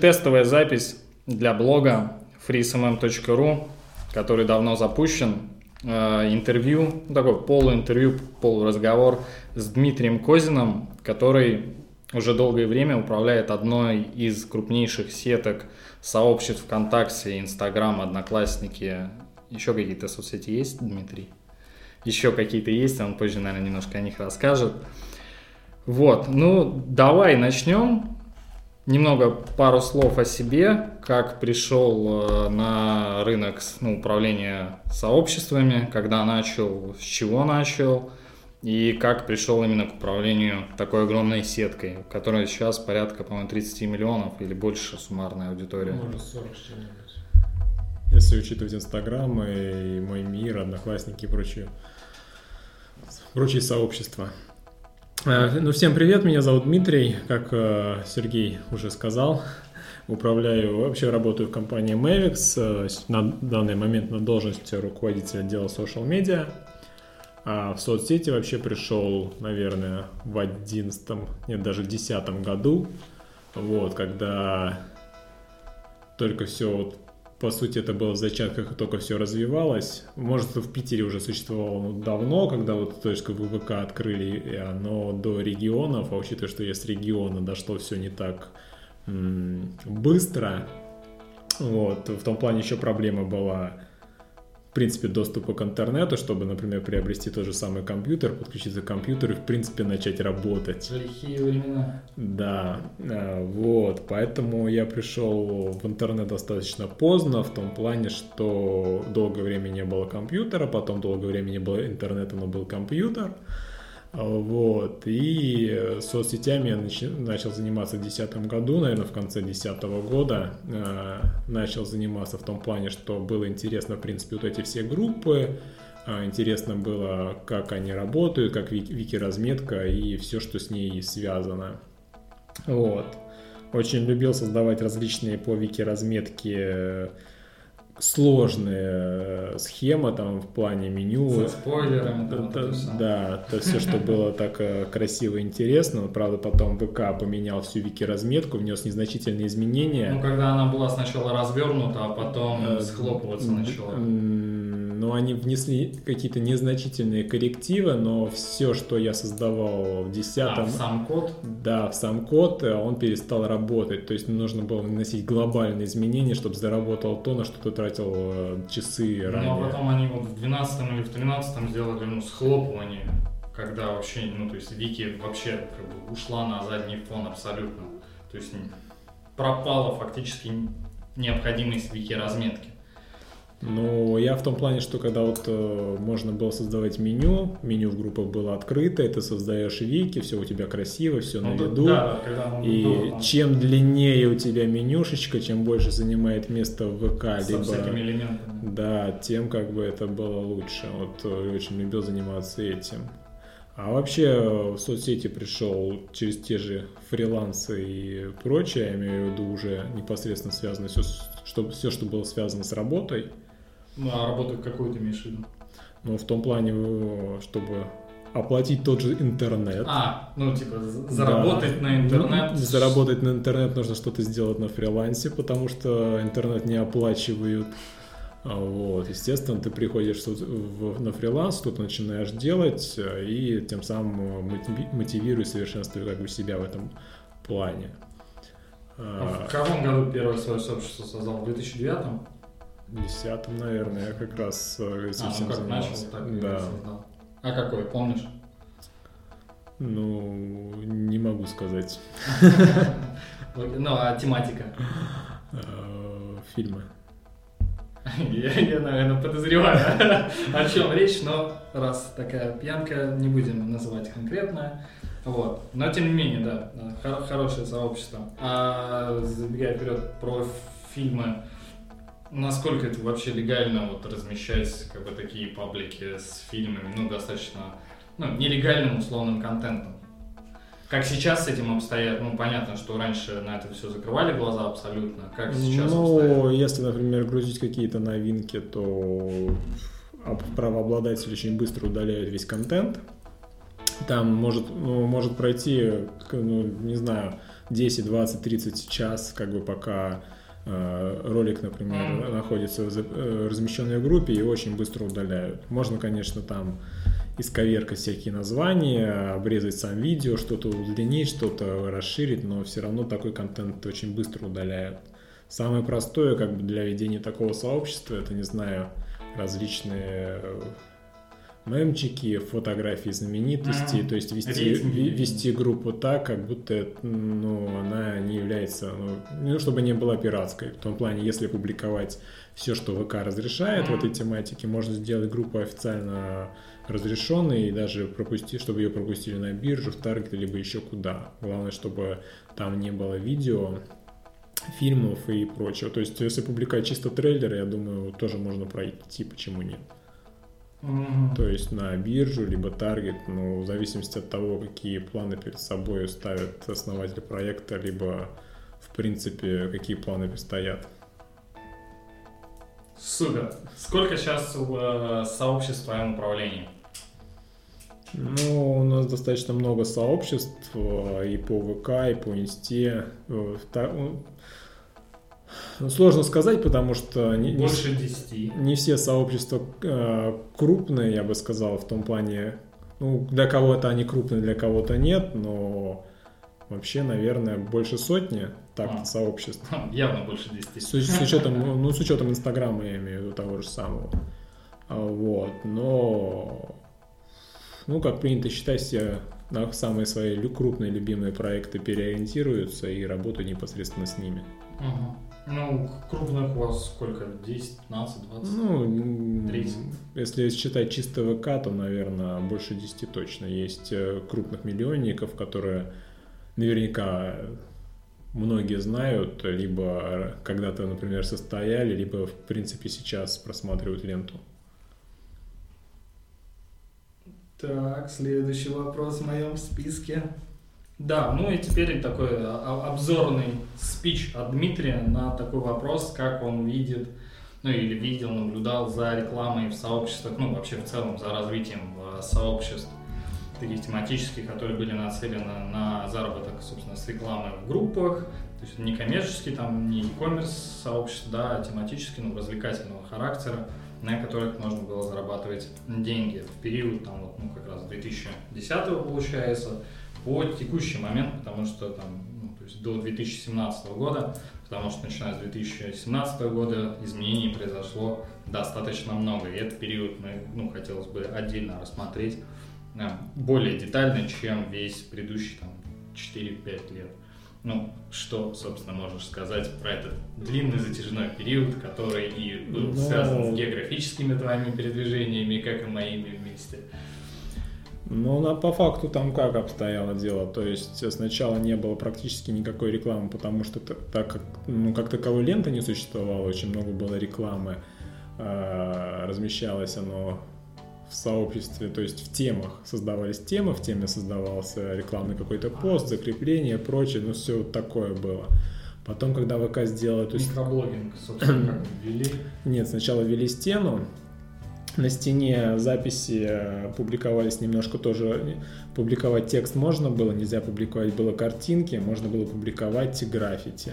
Тестовая запись для блога freesmm.ru, который давно запущен. Э, интервью, такой полуинтервью, полуразговор с Дмитрием Козиным, который уже долгое время управляет одной из крупнейших сеток сообществ ВКонтакте, Инстаграм, Одноклассники. Еще какие-то соцсети есть, Дмитрий? Еще какие-то есть, он позже, наверное, немножко о них расскажет. Вот, ну, давай начнем. Немного пару слов о себе, как пришел э, на рынок ну, управления сообществами, когда начал, с чего начал, и как пришел именно к управлению такой огромной сеткой, которая сейчас порядка, по-моему, 30 миллионов или больше суммарная аудитория. Может, 40 что-нибудь. Если учитывать Инстаграм и мой мир, Одноклассники и прочие, прочие сообщества. Э, ну, всем привет, меня зовут Дмитрий, как э, Сергей уже сказал. Управляю, вообще работаю в компании Mavix, э, на данный момент на должности руководителя отдела social media. А в соцсети вообще пришел, наверное, в одиннадцатом, нет, даже в десятом году, вот, когда только все вот по сути, это было в зачатках, и только все развивалось. Может, в Питере уже существовало давно, когда вот точку ВВК открыли, но до регионов, а учитывая, что есть регионы, дошло все не так быстро. Вот, в том плане еще проблема была принципе, доступа к интернету, чтобы, например, приобрести тот же самый компьютер, подключиться к компьютеру и, в принципе, начать работать. Лихие времена. Да, а, вот, поэтому я пришел в интернет достаточно поздно, в том плане, что долгое время не было компьютера, потом долгое время не было интернета, но был компьютер. Вот. И соцсетями я начал заниматься в 2010 году, наверное, в конце 2010 года. Э, начал заниматься в том плане, что было интересно, в принципе, вот эти все группы. Э, интересно было, как они работают, как вики-разметка и все, что с ней связано. Вот. Очень любил создавать различные по вики-разметке сложная э, схема там в плане меню. Со спойлерами. Там, да, да, это все, что было так э, красиво и интересно. Правда, потом ВК поменял всю вики-разметку, внес незначительные изменения. Ну, когда она была сначала развернута, а потом э, схлопываться начала. Ну, они внесли какие-то незначительные коррективы, но все, что я создавал в 10 а, в сам код? Да, в сам код, он перестал работать. То есть нужно было наносить глобальные изменения, чтобы заработал то, на что ты тратил э, часы ранее. Ну а потом они вот в 12 или в 13 сделали ну, схлопывание, когда вообще, ну то есть Вики вообще как бы ушла на задний фон абсолютно. То есть пропала фактически необходимость Вики разметки. Ну, я в том плане, что когда вот э, можно было создавать меню, меню в группах было открыто, ты создаешь вики, все у тебя красиво, все ну, на виду. Да, и было, чем длиннее у тебя менюшечка, чем больше занимает место в ВК, Со либо... Да, тем как бы это было лучше. Вот э, очень любил заниматься этим. А вообще в соцсети пришел через те же фрилансы и прочее, я имею в виду уже непосредственно связано все, что, все, что было связано с работой. Ну, а работу какую ты имеешь в виду? Ну, в том плане, э, чтобы оплатить тот же интернет. А, ну, типа, заработать да. на интернет. Ну, заработать на интернет нужно что-то сделать на фрилансе, потому что интернет не оплачивают. А, вот, естественно, ты приходишь в, на фриланс, что-то начинаешь делать, э, и тем самым мотивируешь, совершенствуешь как бы себя в этом плане. А в каком году первое свое сообщество создал? В 2009? десятом, наверное, я как раз э, этим а, всем ну, как занимался. начал, так да. создал. А какой, помнишь? Ну, не могу сказать. Ну, а тематика? Э, фильмы. Я, я, наверное, подозреваю, о чем речь, но раз такая пьянка, не будем называть конкретно. Вот. Но тем не менее, да, хорошее сообщество. А забегая вперед про фильмы, Насколько это вообще легально вот размещать как бы такие паблики с фильмами, ну, достаточно, ну, нелегальным условным контентом? Как сейчас с этим обстоят? Ну, понятно, что раньше на это все закрывали глаза абсолютно. Как сейчас Ну, обстоят? если, например, грузить какие-то новинки, то правообладатель очень быстро удаляет весь контент. Там может, ну, может пройти, ну, не знаю, 10, 20, 30 час, как бы пока э, ролик, например, находится в э, размещенной группе и очень быстро удаляют. Можно, конечно, там исковеркать всякие названия, обрезать сам видео, что-то удлинить, что-то расширить, но все равно такой контент очень быстро удаляют. Самое простое, как бы для ведения такого сообщества, это, не знаю, различные э, мемчики, фотографии знаменитостей, то есть вести, вести группу так, как будто ну, она не является, ну, ну, чтобы не была пиратской. В том плане, если публиковать все, что ВК разрешает в этой тематике, можно сделать группу официально разрешенной и даже пропустить, чтобы ее пропустили на биржу, в таргет, либо еще куда. Главное, чтобы там не было видео, фильмов и прочего. То есть, если публиковать чисто трейлеры, я думаю, тоже можно пройти, почему нет. Мгм. То есть на биржу, либо таргет, ну, в зависимости от того, какие планы перед собой ставят основатель проекта, либо, в принципе, какие планы предстоят. Супер. Сколько сейчас э, сообществ в твоем управлении? Ну, у нас достаточно много сообществ э, и по ВК, и по Инсте. Э, ну, Сложно сказать, потому что не, Больше десяти. не все сообщества э, крупные, я бы сказал, в том плане, ну, для кого-то они крупные, для кого-то нет, но вообще, наверное, больше сотни так А. сообществ. Явно больше десяти. С, с учетом, ну, с учетом Инстаграма, я имею в виду того же самого. А, Вот, но, ну, как принято считать, все на самые свои крупные любимые проекты переориентируются и работают непосредственно с ними. Мгм. Ну, крупных у вас сколько? 10, 15, 20? Ну, м, 30. если считать чисто ВК, то, наверное, больше 10 точно. Есть э, крупных миллионников, которые наверняка многие знают, либо когда-то, например, состояли, либо, в принципе, сейчас просматривают ленту. Так, следующий вопрос в моем списке. Да, ну и теперь такой а, обзорный спич от Дмитрия на такой вопрос, как он видит, ну или видел, наблюдал за рекламой в сообществах, ну вообще в целом за развитием э, сообществ таких тематических, которые были нацелены на заработок, собственно, с рекламы в группах, то есть не коммерческий, там не e-commerce сообщества, да, а тематический, ну, развлекательного характера, на которых можно было зарабатывать деньги в период, там, вот, ну, как раз 2010 получается, по текущий момент, потому что там, ну, то есть до 2017 года, потому что начиная с 2017 года изменений произошло достаточно много, и этот период мы, ну, хотелось бы отдельно рассмотреть э, более детально, чем весь предыдущий там 4-5 лет. Ну, что, собственно, можешь сказать про этот длинный затяжной период, который и был Ну, связан с географическими твоими передвижениями, как и моими вместе. Ну, на, по факту там как обстояло дело. То есть сначала не было практически никакой рекламы, потому что так как, ну, как таковой ленты не существовало, очень много было рекламы, а, размещалось оно в сообществе, то есть в темах создавались темы, в теме создавался рекламный какой-то пост, закрепление, прочее, ну все вот такое было. Потом, когда ВК сделала, то есть Микроблогинг, собственно, как ввели. нет, сначала ввели стену. На стене записи э, публиковались немножко тоже. Публиковать текст можно было, нельзя публиковать было картинки, можно было публиковать граффити.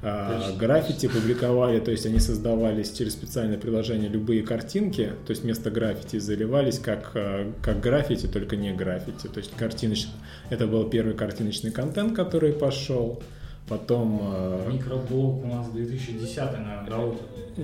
А, граффити публиковали, то есть они создавались через специальное приложение любые картинки, то есть вместо граффити заливались как, э, как граффити, только не граффити. То есть картиночный, это был первый картиночный контент, который пошел. Потом э, Микроблог у нас 2010, наверное, да,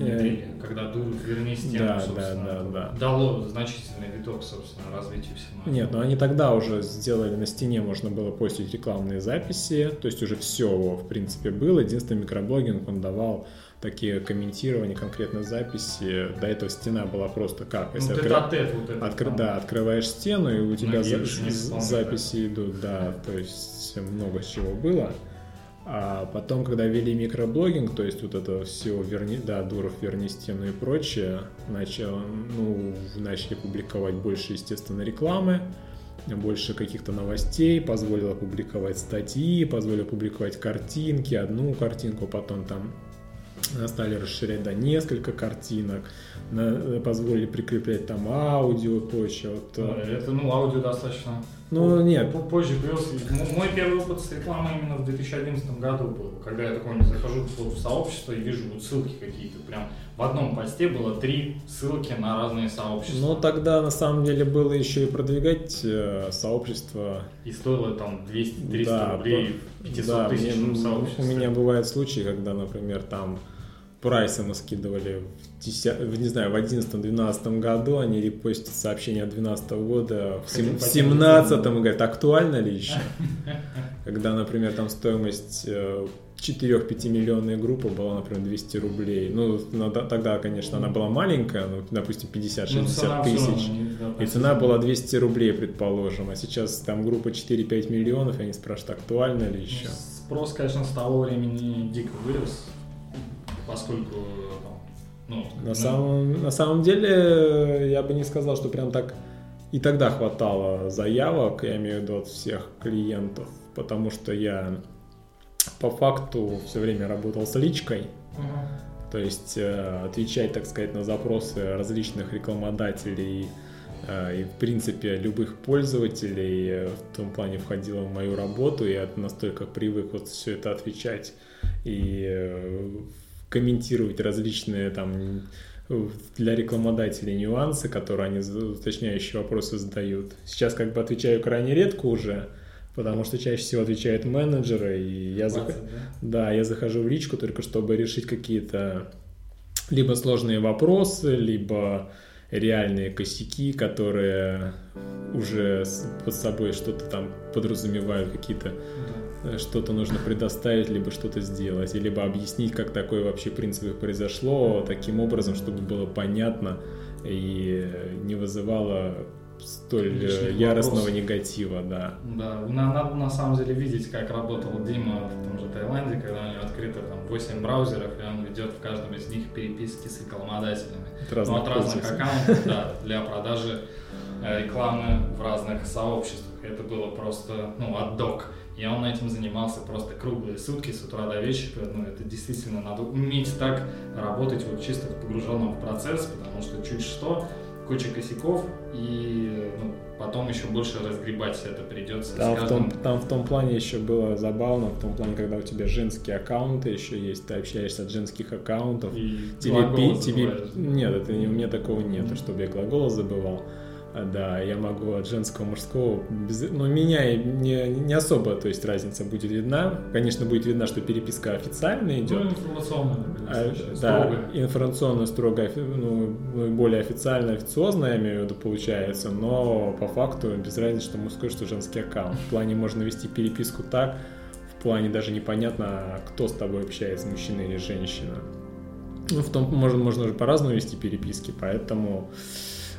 внедрили, когда Дуров верни стену, Да, собственно, да, да, да. дало значительный виток, собственно, развитию всего. Нет, ну они тогда уже сделали на стене, можно было постить рекламные записи, то есть уже все, в принципе, было. Единственный микроблогинг, он давал такие комментирования, конкретно записи. До этого стена была просто как? Ну, Если вот откры- от вот это. откры- там. Да, открываешь стену, и у тебя за- записи идут, да, то есть много чего было. А потом, когда ввели микроблогинг, то есть вот это все, верни, да, Дуров, верни стену и прочее, начал, ну, начали публиковать больше, естественно, рекламы, больше каких-то новостей, позволило публиковать статьи, позволило публиковать картинки, одну картинку, потом там стали расширять до несколько картинок, на- позволили прикреплять там аудио и прочее. Вот, э, Это, ну, аудио достаточно Ну, нет. Позже появился. Мой первый опыт с рекламой именно в 2011 году был, когда я такой захожу вот в сообщество и вижу вот ссылки какие-то. Прям в одном посте было три ссылки на разные сообщества. Ну, тогда на самом деле было еще и продвигать э, сообщество. И стоило там 200-300 да, рублей в 500 да, тысячном сообществе. У меня бывают случаи, когда, например, там прайсы мы скидывали в, 10, в не знаю, в 11-12 году, они репостят сообщения 12 года, в, сем, в 17 говорят, актуально ли еще? Когда, например, там стоимость 4-5 э, миллионной группы была, например, 200 рублей. Ну, тогда, конечно, она была маленькая, ну, допустим, 50-60 ну, тысяч. И цена была 200 рублей, предположим. А сейчас там группа 4-5 миллионов, и они спрашивают, актуально ли еще? Спрос, конечно, с того времени дико вырос поскольку ну, на, ну, самом, на самом деле я бы не сказал, что прям так и тогда хватало заявок, я имею в виду от всех клиентов, потому что я по факту все время работал с личкой, uh-huh. то есть э, отвечать, так сказать, на запросы различных рекламодателей э, и, в принципе, любых пользователей э, в том плане входило в мою работу, я настолько привык вот все это отвечать и комментировать различные там для рекламодателей нюансы, которые они уточняющие вопросы задают. Сейчас как бы отвечаю крайне редко уже, потому что чаще всего отвечают менеджеры, и я, 20, зах... да? да, я захожу в личку только чтобы решить какие-то либо сложные вопросы, либо реальные косяки, которые уже под собой что-то там подразумевают, какие-то что-то нужно предоставить, либо что-то сделать, либо объяснить, как такое вообще в принципе произошло, таким образом, чтобы было понятно и не вызывало столь э, Лишних яростного вопросов. негатива, да. Да, надо на самом деле видеть, как работал Дима в том же Таиланде, когда у него открыто там 8 браузеров, и он ведет в каждом из них переписки с рекламодателями. От разных, ну, от разных аккаунтов, да, для продажи э, рекламы в разных сообществах. Это было просто, ну, отдок. И он этим занимался просто круглые сутки с утра до вечера. Ну, это действительно надо уметь так работать, вот чисто погруженным в процесс, потому что чуть что, куча косяков, и ну, потом еще больше разгребать это придется. Там, каждым... в том, там в том плане еще было забавно, в том плане, когда у тебя женские аккаунты еще есть, ты общаешься от женских аккаунтов. И тебе, пи, тебе... Нет, это, у меня такого нет, чтобы я глаголы забывал. Да, я могу от женского, мужского, без... но меня не, не особо, то есть разница будет видна. Конечно, будет видно, что переписка официально идет. Ну, информационно. А, да, информационно строго, ну, более официально, официозно, я имею в виду, получается, но по факту без разницы, что мужской, что женский аккаунт. В плане можно вести переписку так, в плане даже непонятно, кто с тобой общается, мужчина или женщина. Ну, в том, можно, можно же по-разному вести переписки, поэтому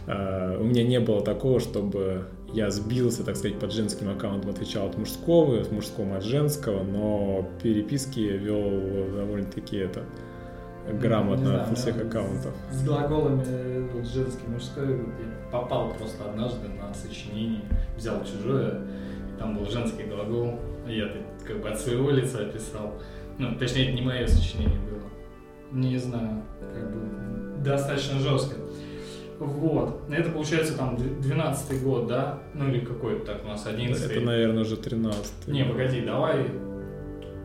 у меня не было такого, чтобы я сбился, так сказать, под женским аккаунтом, отвечал от мужского, от мужского от женского, но переписки вел довольно-таки это грамотно знаю, от всех аккаунтов. С глаголами вот, женский, мужской я попал просто однажды на сочинение, взял чужое, там был женский глагол, я как бы от своего лица описал. Ну, точнее, это не мое сочинение было. Не знаю, как бы достаточно жестко. Вот. Это получается там 12 год, да? Ну или какой-то так у нас 11 Это, наверное, уже 13 Не, погоди, давай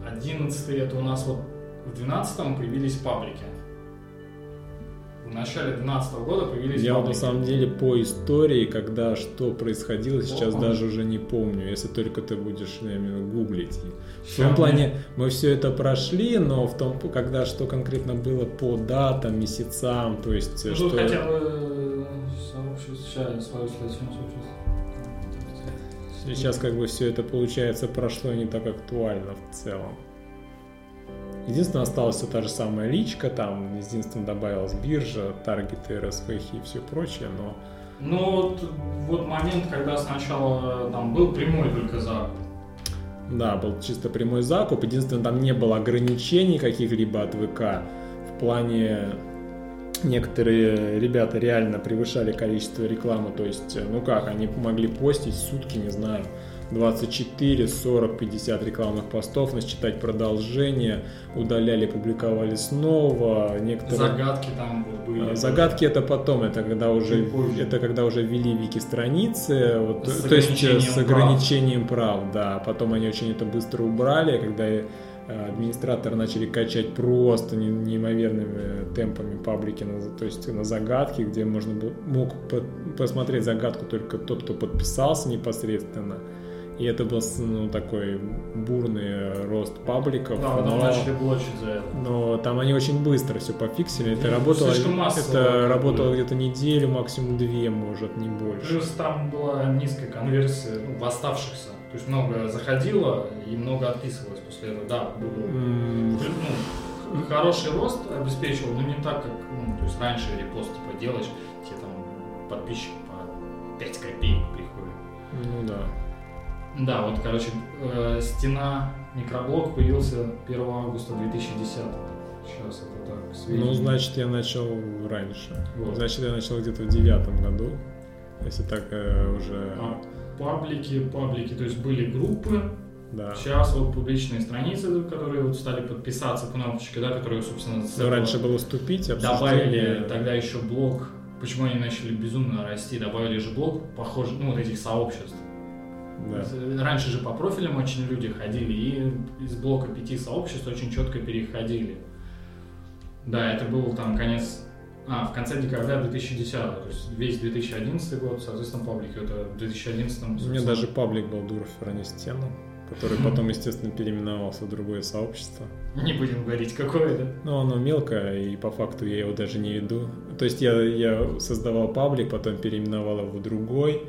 11 это у нас вот в 12 появились паблики в начале 2012 года появились Я вот на самом деле по истории, когда что происходило, сейчас О, даже уже не помню, если только ты будешь наверное, гуглить. В том плане мы все это прошли, но в том, когда что конкретно было по датам, месяцам, то есть ну, что... хотя бы сейчас свою Сейчас как бы все это получается прошло не так актуально в целом. Единственное, осталась все та же самая личка, там единственное добавилась биржа, таргеты, RSVH и все прочее, но... Ну вот, вот момент, когда сначала там был прямой только закуп. Да, был чисто прямой закуп. Единственное, там не было ограничений каких-либо от ВК. В плане некоторые ребята реально превышали количество рекламы. То есть, ну как, они могли постить сутки, не знаю, 24, 40, 50 рекламных постов, начать читать продолжение, удаляли, публиковали снова. Некоторые... Загадки там были. А, загадки это потом, это когда уже, это когда уже ввели вики страницы, вот, С то есть ограничением с ограничением прав, да. Потом они очень это быстро убрали, когда э, администраторы начали качать просто не- неимоверными темпами паблики, то есть на загадки, где можно было, мог по- посмотреть загадку только тот, кто подписался непосредственно. И это был ну, такой бурный рост пабликов. Да, но- начали блочить за это. но там они очень быстро все пофиксили. Это Ну, работало, это работало где-то неделю, максимум две, может, не больше. Плюс там была низкая конверсия ну, в оставшихся. То есть много заходило и много отписывалось после этого. Да, было М, ну, хороший рост обеспечивал, но не так, как ну, то есть раньше репост типа делаешь, тебе там подписчик по 5 копеек приходит. Ну да. Да, вот, короче, э, стена микроблок появился 1 августа 2010. Сейчас это так, сведения. Ну, значит, я начал раньше. Вот. Значит, я начал где-то в девятом году. Если так э, уже... А паблики, паблики, то есть были группы, Да. сейчас вот публичные страницы, которые вот стали подписаться кнопочкой, да, которые, собственно, с Ну, этого раньше было вступить, добавили тогда еще блок, почему они начали безумно расти, добавили же блок, похоже, ну, вот этих сообществ. Да. Раньше же по профилям очень люди ходили, и из блока пяти сообществ очень четко переходили. Да, это был там конец... А, в конце декабря 2010, то есть весь 2011 год, соответственно, паблики, это в 2011 У меня даже паблик был Дуров Ранестена, который потом, естественно, переименовался в другое сообщество. Не будем говорить, какое, да? Ну, оно мелкое, и по факту я его даже не веду. То есть я, я создавал паблик, потом переименовал его в другой.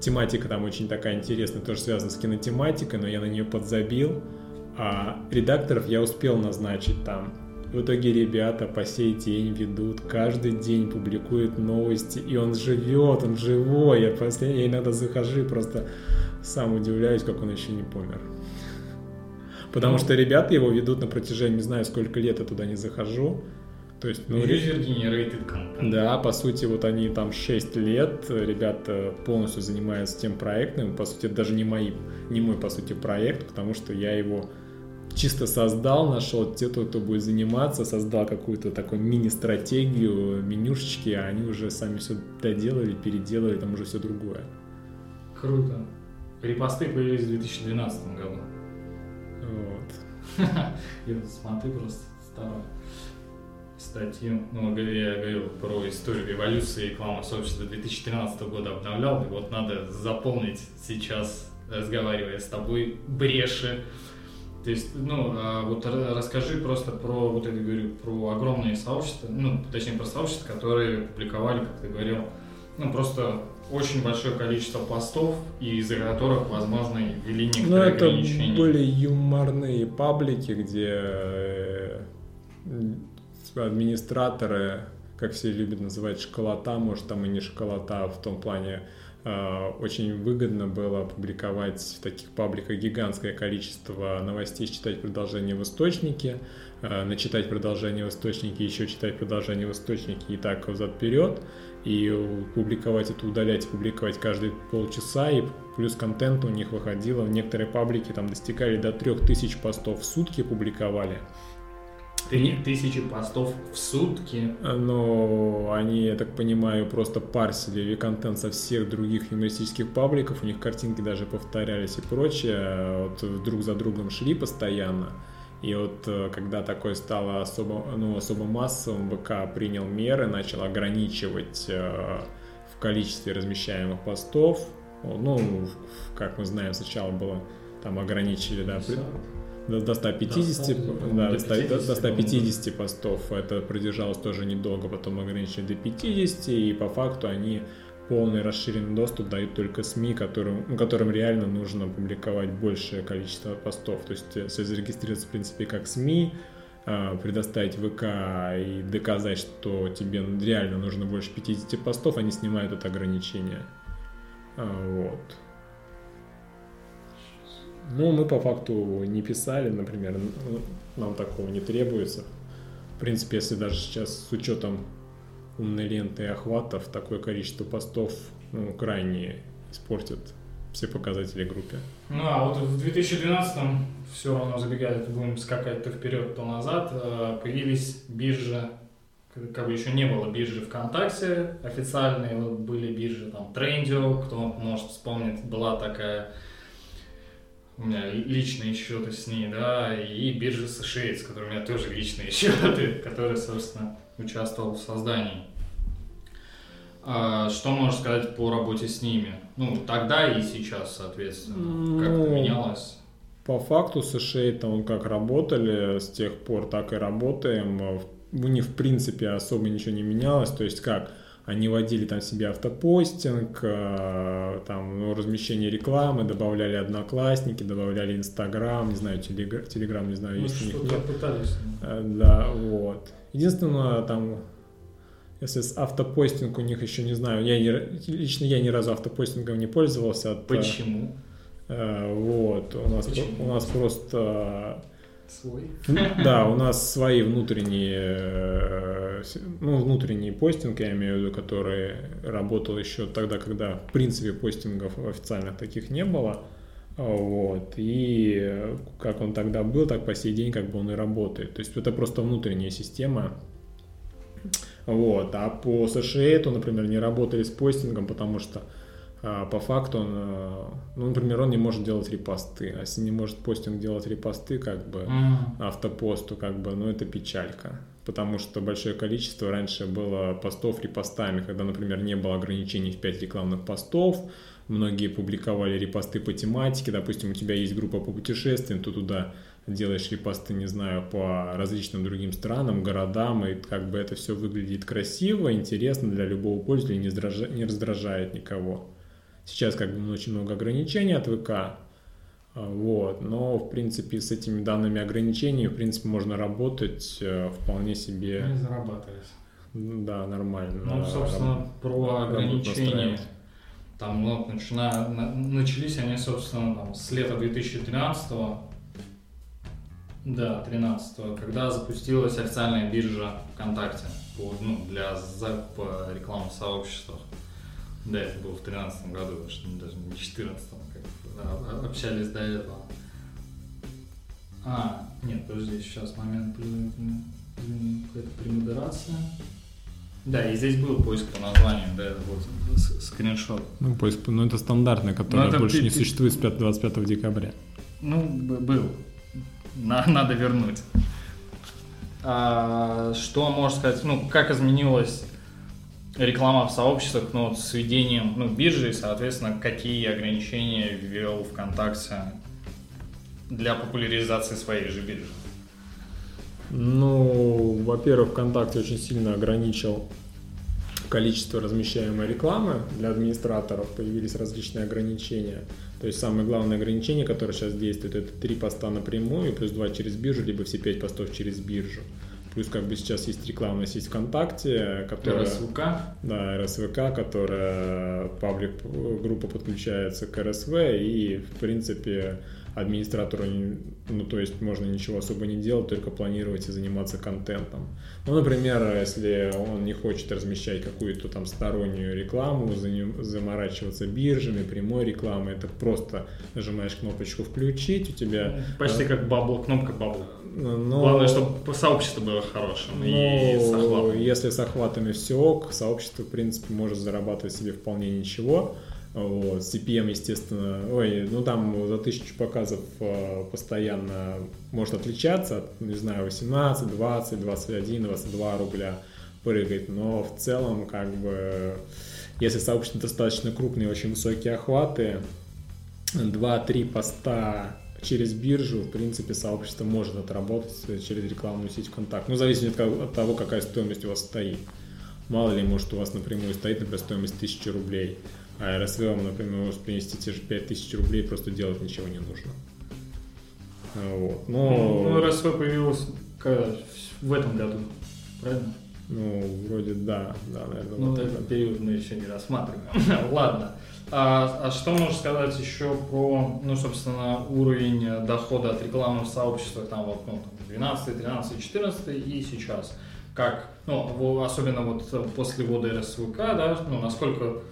Тематика там очень такая интересная, тоже связана с кинотематикой, но я на нее подзабил. А редакторов я успел назначить там. В итоге ребята по сей день ведут, каждый день публикуют новости, и он живет, он живой. Я, просто, я иногда захожу и просто сам удивляюсь, как он еще не помер. Потому Ну. что ребята его ведут на протяжении, не знаю, сколько лет я туда не захожу. То есть, ну, User generated content. да, по сути, вот они там 6 лет, ребята полностью занимаются тем проектом, по сути, это даже не, мои, не мой, по сути, проект, потому что я его чисто создал, нашел те, кто, кто будет заниматься, создал какую-то такую мини-стратегию, менюшечки, а они уже сами все доделали, переделали, там уже все другое. Круто. Репосты появились в 2012 году. Вот. Я тут смотрю просто старую статью. Ну, я говорил про историю эволюции рекламы сообщества 2013 года обновлял. И вот надо заполнить сейчас, разговаривая с тобой, бреши. То есть, ну, а вот ра- расскажи просто про, вот это говорю, про огромные сообщества, ну, точнее, про сообщества, которые публиковали, как ты говорил, ну, просто очень большое количество постов, и из-за которых, возможно, ввели Ну, некоторые это ограничения. были юморные паблики, где э, администраторы, как все любят называть, школота, может, там и не школота, а в том плане очень выгодно было публиковать в таких пабликах гигантское количество новостей, читать продолжение в источнике, э, начитать продолжение в источнике, еще читать продолжение в источнике и так взад вперед и публиковать это, удалять публиковать каждые полчаса, и плюс контент у них выходило, некоторые паблики там достигали до 3000 постов в сутки публиковали, Три тысячи постов в сутки. но они, я так понимаю, просто парсили контент со всех других юмористических пабликов, у них картинки даже повторялись и прочее, вот друг за другом шли постоянно. И вот э, когда такое стало особо, ну, особо массовым, ВК принял меры, начал ограничивать э, в количестве размещаемых постов. Ну, как мы знаем, сначала было там ограничили, да, до, до 150, Да, да, до до, 100 до 50, 150 постов. Это продержалось тоже недолго, потом ограничили до 50, и по факту они полный расширенный доступ дают только СМИ, которым, которым реально нужно публиковать большее количество постов. То есть, если зарегистрироваться, в принципе, как СМИ, э, предоставить ВК и доказать, что тебе реально нужно больше 50 постов, они снимают это ограничение. А, Вот. Ну, мы по факту не писали, например, н- нам такого не требуется. В принципе, если даже сейчас с учетом умной ленты и охватов, такое количество постов ну, крайне испортит все показатели группе. Ну а вот в 2012 все равно забегает, будем скакать то вперед, то назад, э, появились биржи, как бы еще не было биржи ВКонтакте официальные, вот были биржи там Трендио, кто может вспомнить, была такая у меня личные счеты с ней, да, и биржа США, с которой у меня тоже личные счеты, которые, собственно, участвовал в создании. А что можешь сказать по работе с ними? Ну, тогда и сейчас, соответственно, как ну, менялось? По факту США там он как работали, с тех пор так и работаем. У них, в принципе, особо ничего не менялось. То есть как, они вводили там себе автопостинг, э, там ну, размещение рекламы, добавляли одноклассники, добавляли Инстаграм, не знаю, Телеграм, не знаю, ну, есть у них нет. пытались. Э, да, вот. Единственное, там, если с автопостинг у них еще не знаю, я не, лично я ни разу автопостингом не пользовался. От, э, Почему? Э, вот, у нас, Почему? у нас просто Свой? Да, у нас свои внутренние, э, ну, внутренний постинг, я имею в виду, который работал еще тогда, когда, в принципе, постингов официальных таких не было. Вот. И как он тогда был, так по сей день как бы он и работает. То есть это просто внутренняя система. Вот. А по США, то, например, не работали с постингом, потому что по факту он, э, ну, например, он не может делать репосты. А если не может постинг делать репосты, как бы, mm-hmm. автопосту, как бы, ну, это печалька. Потому что большое количество раньше было постов репостами, когда, например, не было ограничений в 5 рекламных постов, многие публиковали репосты по тематике, допустим, у тебя есть группа по путешествиям, ты туда делаешь репосты, не знаю, по различным другим странам, городам, и как бы это все выглядит красиво, интересно для любого пользователя, не раздражает, не раздражает никого. Сейчас как бы очень много ограничений от ВК, а, вот, но, в принципе, с этими данными ограничений, в принципе, можно работать э, вполне себе... Не зарабатывать. Да, нормально. Ну, собственно, раб... про ограничения. Там, ну, начина... начались они, собственно, там, с лета 2013 да, 13 когда запустилась официальная биржа ВКонтакте ну, для закупа рекламы в сообществах. Да, это было в 2013 году, что даже не в 2014, как а, общались до этого. А, нет, подожди, сейчас момент, какая-то премодерация. Да, и здесь был поиск по названию, да, это вот скриншот. Ну, поиск, ну это стандартный, который ну, это больше ты, не ты... существует с 5, 25 декабря. Ну, был. На, надо вернуть. А, что можно сказать, ну, как изменилось реклама в сообществах, ну, с введением ну, биржи, соответственно, какие ограничения ввел ВКонтакте для популяризации своей же биржи? Ну, во-первых, ВКонтакте очень сильно ограничил количество размещаемой рекламы для администраторов, появились различные ограничения. То есть самое главное ограничение, которое сейчас действует, это три поста напрямую, плюс два через биржу, либо все пять постов через биржу. Плюс как бы сейчас есть рекламная сеть ВКонтакте, которая... РСВК? Да, РСВК, которая паблик группа подключается к РСВ и, в принципе, администратору, ну, то есть можно ничего особо не делать, только планировать и заниматься контентом. Ну, например, если он не хочет размещать какую-то там стороннюю рекламу, заморачиваться биржами, прямой рекламой, это просто нажимаешь кнопочку «Включить», у тебя... Почти а, как бабло, кнопка бабло. Но... Главное, чтобы сообщество было хорошим но... и с охватом. Если с охватами все ок, сообщество, в принципе, может зарабатывать себе вполне ничего. Вот, CPM, естественно, ой, ну там за тысячу показов э, постоянно может отличаться, от, не знаю, 18, 20, 21, 22 рубля прыгать, но в целом, как бы, если сообщество достаточно крупные, очень высокие охваты, 2-3 поста через биржу, в принципе, сообщество может отработать через рекламную сеть ВКонтакте. Ну, зависит от того, какая стоимость у вас стоит. Мало ли, может, у вас напрямую стоит, например, стоимость 1000 рублей а РСВ например, может принести те же 5000 рублей, просто делать ничего не нужно. Вот. Но... Ну, ну РСВ появилось в этом году, правильно? Ну, вроде да, да, наверное. Ну, вот этот период мы еще не рассматриваем. Ладно. А, а что можешь сказать еще про, ну, собственно, уровень дохода от рекламы в сообществах, там вот, ну, 12, 13, 14 и сейчас? Как, ну, особенно вот после ввода РСВК, да, ну, насколько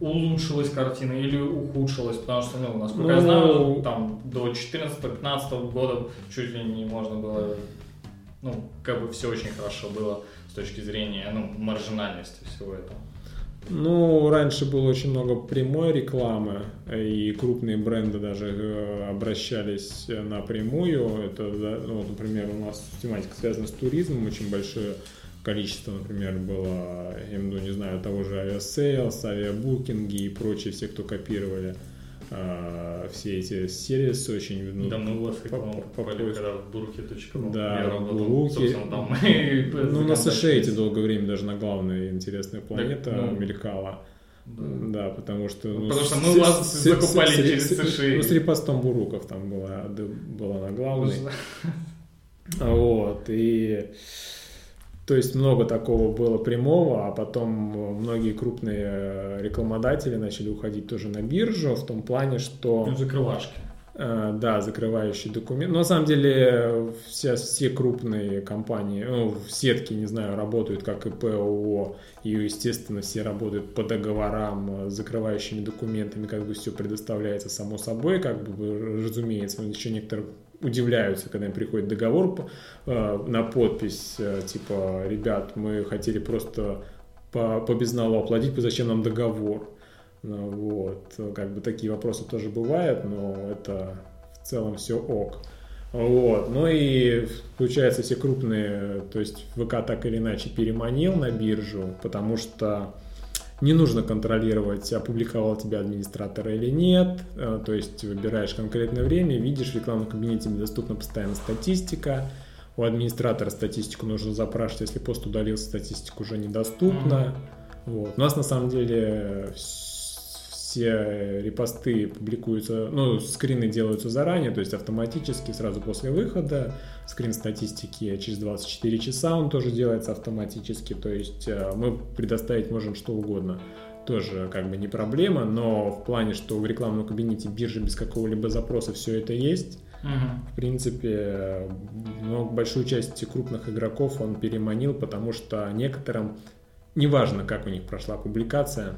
улучшилась картина или ухудшилась, потому что, ну, насколько Ну, я знаю, там до 14-15 года чуть ли не можно было, ну, как бы все очень хорошо было с точки зрения, ну, маржинальности всего этого. Ну, раньше было очень много прямой рекламы, и крупные бренды даже э, обращались напрямую. Это, ну, например, у нас тематика связана с туризмом, очень большое количество, например, было, я имею в виду, не знаю, того же Aviasales, авиабукинги и прочие, все, кто копировали а, все эти сервисы, очень ну, Давно у вас по- реклама по- по попали, когда в Бурке.ру Да, я в работал, собственно, там Ну, на. США долгое время даже на главная интересная планета ну, мелькала. Да. Да, потому что... ну, Потому что мы вас с- закупали с- через США. Ну, с репостом Буруков там была, да, была на главной. Уже- Вот, и... То есть много такого было прямого, а потом многие крупные э, рекламодатели начали уходить тоже на биржу в том плане, что... Ну, закрывашки. Э, Да, закрывающий документ. Но на самом деле все, все крупные компании, ну, в сетке, не знаю, работают как ИП, ООО, и, естественно, все работают по договорам э, с закрывающими документами, как бы все предоставляется само собой, как бы, разумеется, еще некоторые удивляются, когда им приходит договор э, на подпись, э, типа, ребят, мы хотели просто по, по безналу оплатить, зачем нам договор? Ну, Вот, как бы такие вопросы тоже бывают, но это в целом все ок. Вот, ну и получается все крупные, то есть ВК так или иначе переманил на биржу, потому что не нужно контролировать, опубликовал тебя администратор или нет, э, то есть выбираешь конкретное время, видишь, в рекламном кабинете доступна постоянно статистика, у администратора статистику нужно запрашивать, если пост удалился, статистика уже недоступна. Вот. У нас на самом деле вс- все репосты публикуются, ну, скрины делаются заранее, то есть автоматически, сразу после выхода. Скрин статистики через 24 часа он тоже делается автоматически, то есть э, мы предоставить можем что угодно. Тоже как бы не проблема, но в плане, что в рекламном кабинете биржи без какого-либо запроса все это есть, Мгм. в принципе, ну, большую часть крупных игроков он переманил, потому что некоторым, неважно, как у них прошла публикация,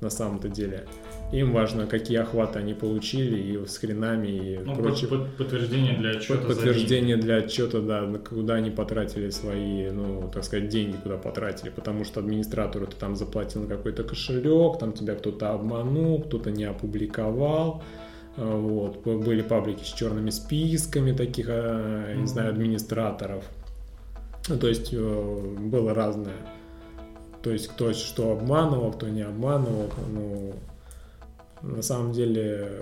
на самом-то деле, им важно, какие охваты они получили, и с хренами, и Ну, прочее. под- под- подтверждение для отчета. Подтверждение для отчета, да, куда они потратили свои, ну, так сказать, деньги, куда потратили, потому что администратору ты там заплатил какой-то кошелек, там тебя кто-то обманул, кто-то не опубликовал, А, вот, были паблики с черными списками таких, я не знаю, администраторов, Ну, то есть э, было разное, то есть кто что обманывал, кто не обманывал, ну, на самом деле,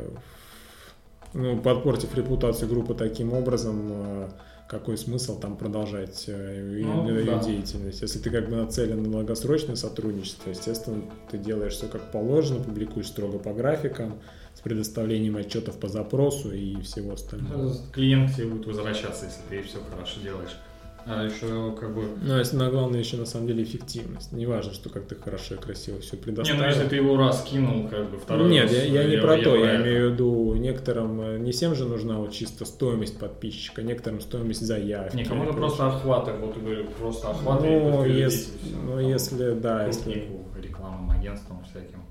ну, подпортив репутацию группы таким образом, э, какой смысл там продолжать э, Ну, ее да. деятельность? Если ты как бы нацелен на долгосрочное сотрудничество, естественно, ты делаешь все как положено, публикуешь строго по графикам, с предоставлением отчетов по запросу и всего остального. Клиент тебе будет возвращаться, если ты все хорошо делаешь. А еще как бы... Но если на главное еще на самом деле эффективность. Не важно, что как ты хорошо и красиво все Не, предоставил. ну если ты его раз кинул, как бы второй Нет, раз... я, я не я- про то, я это. имею в виду некоторым, э, не всем же нужна вот чисто стоимость подписчика, некоторым стоимость заявки. Не, кому-то просто охваты, вот говорю, просто охваты. Ну, если, ну, если, да, если... крупнику, рекламным агентствам всяким.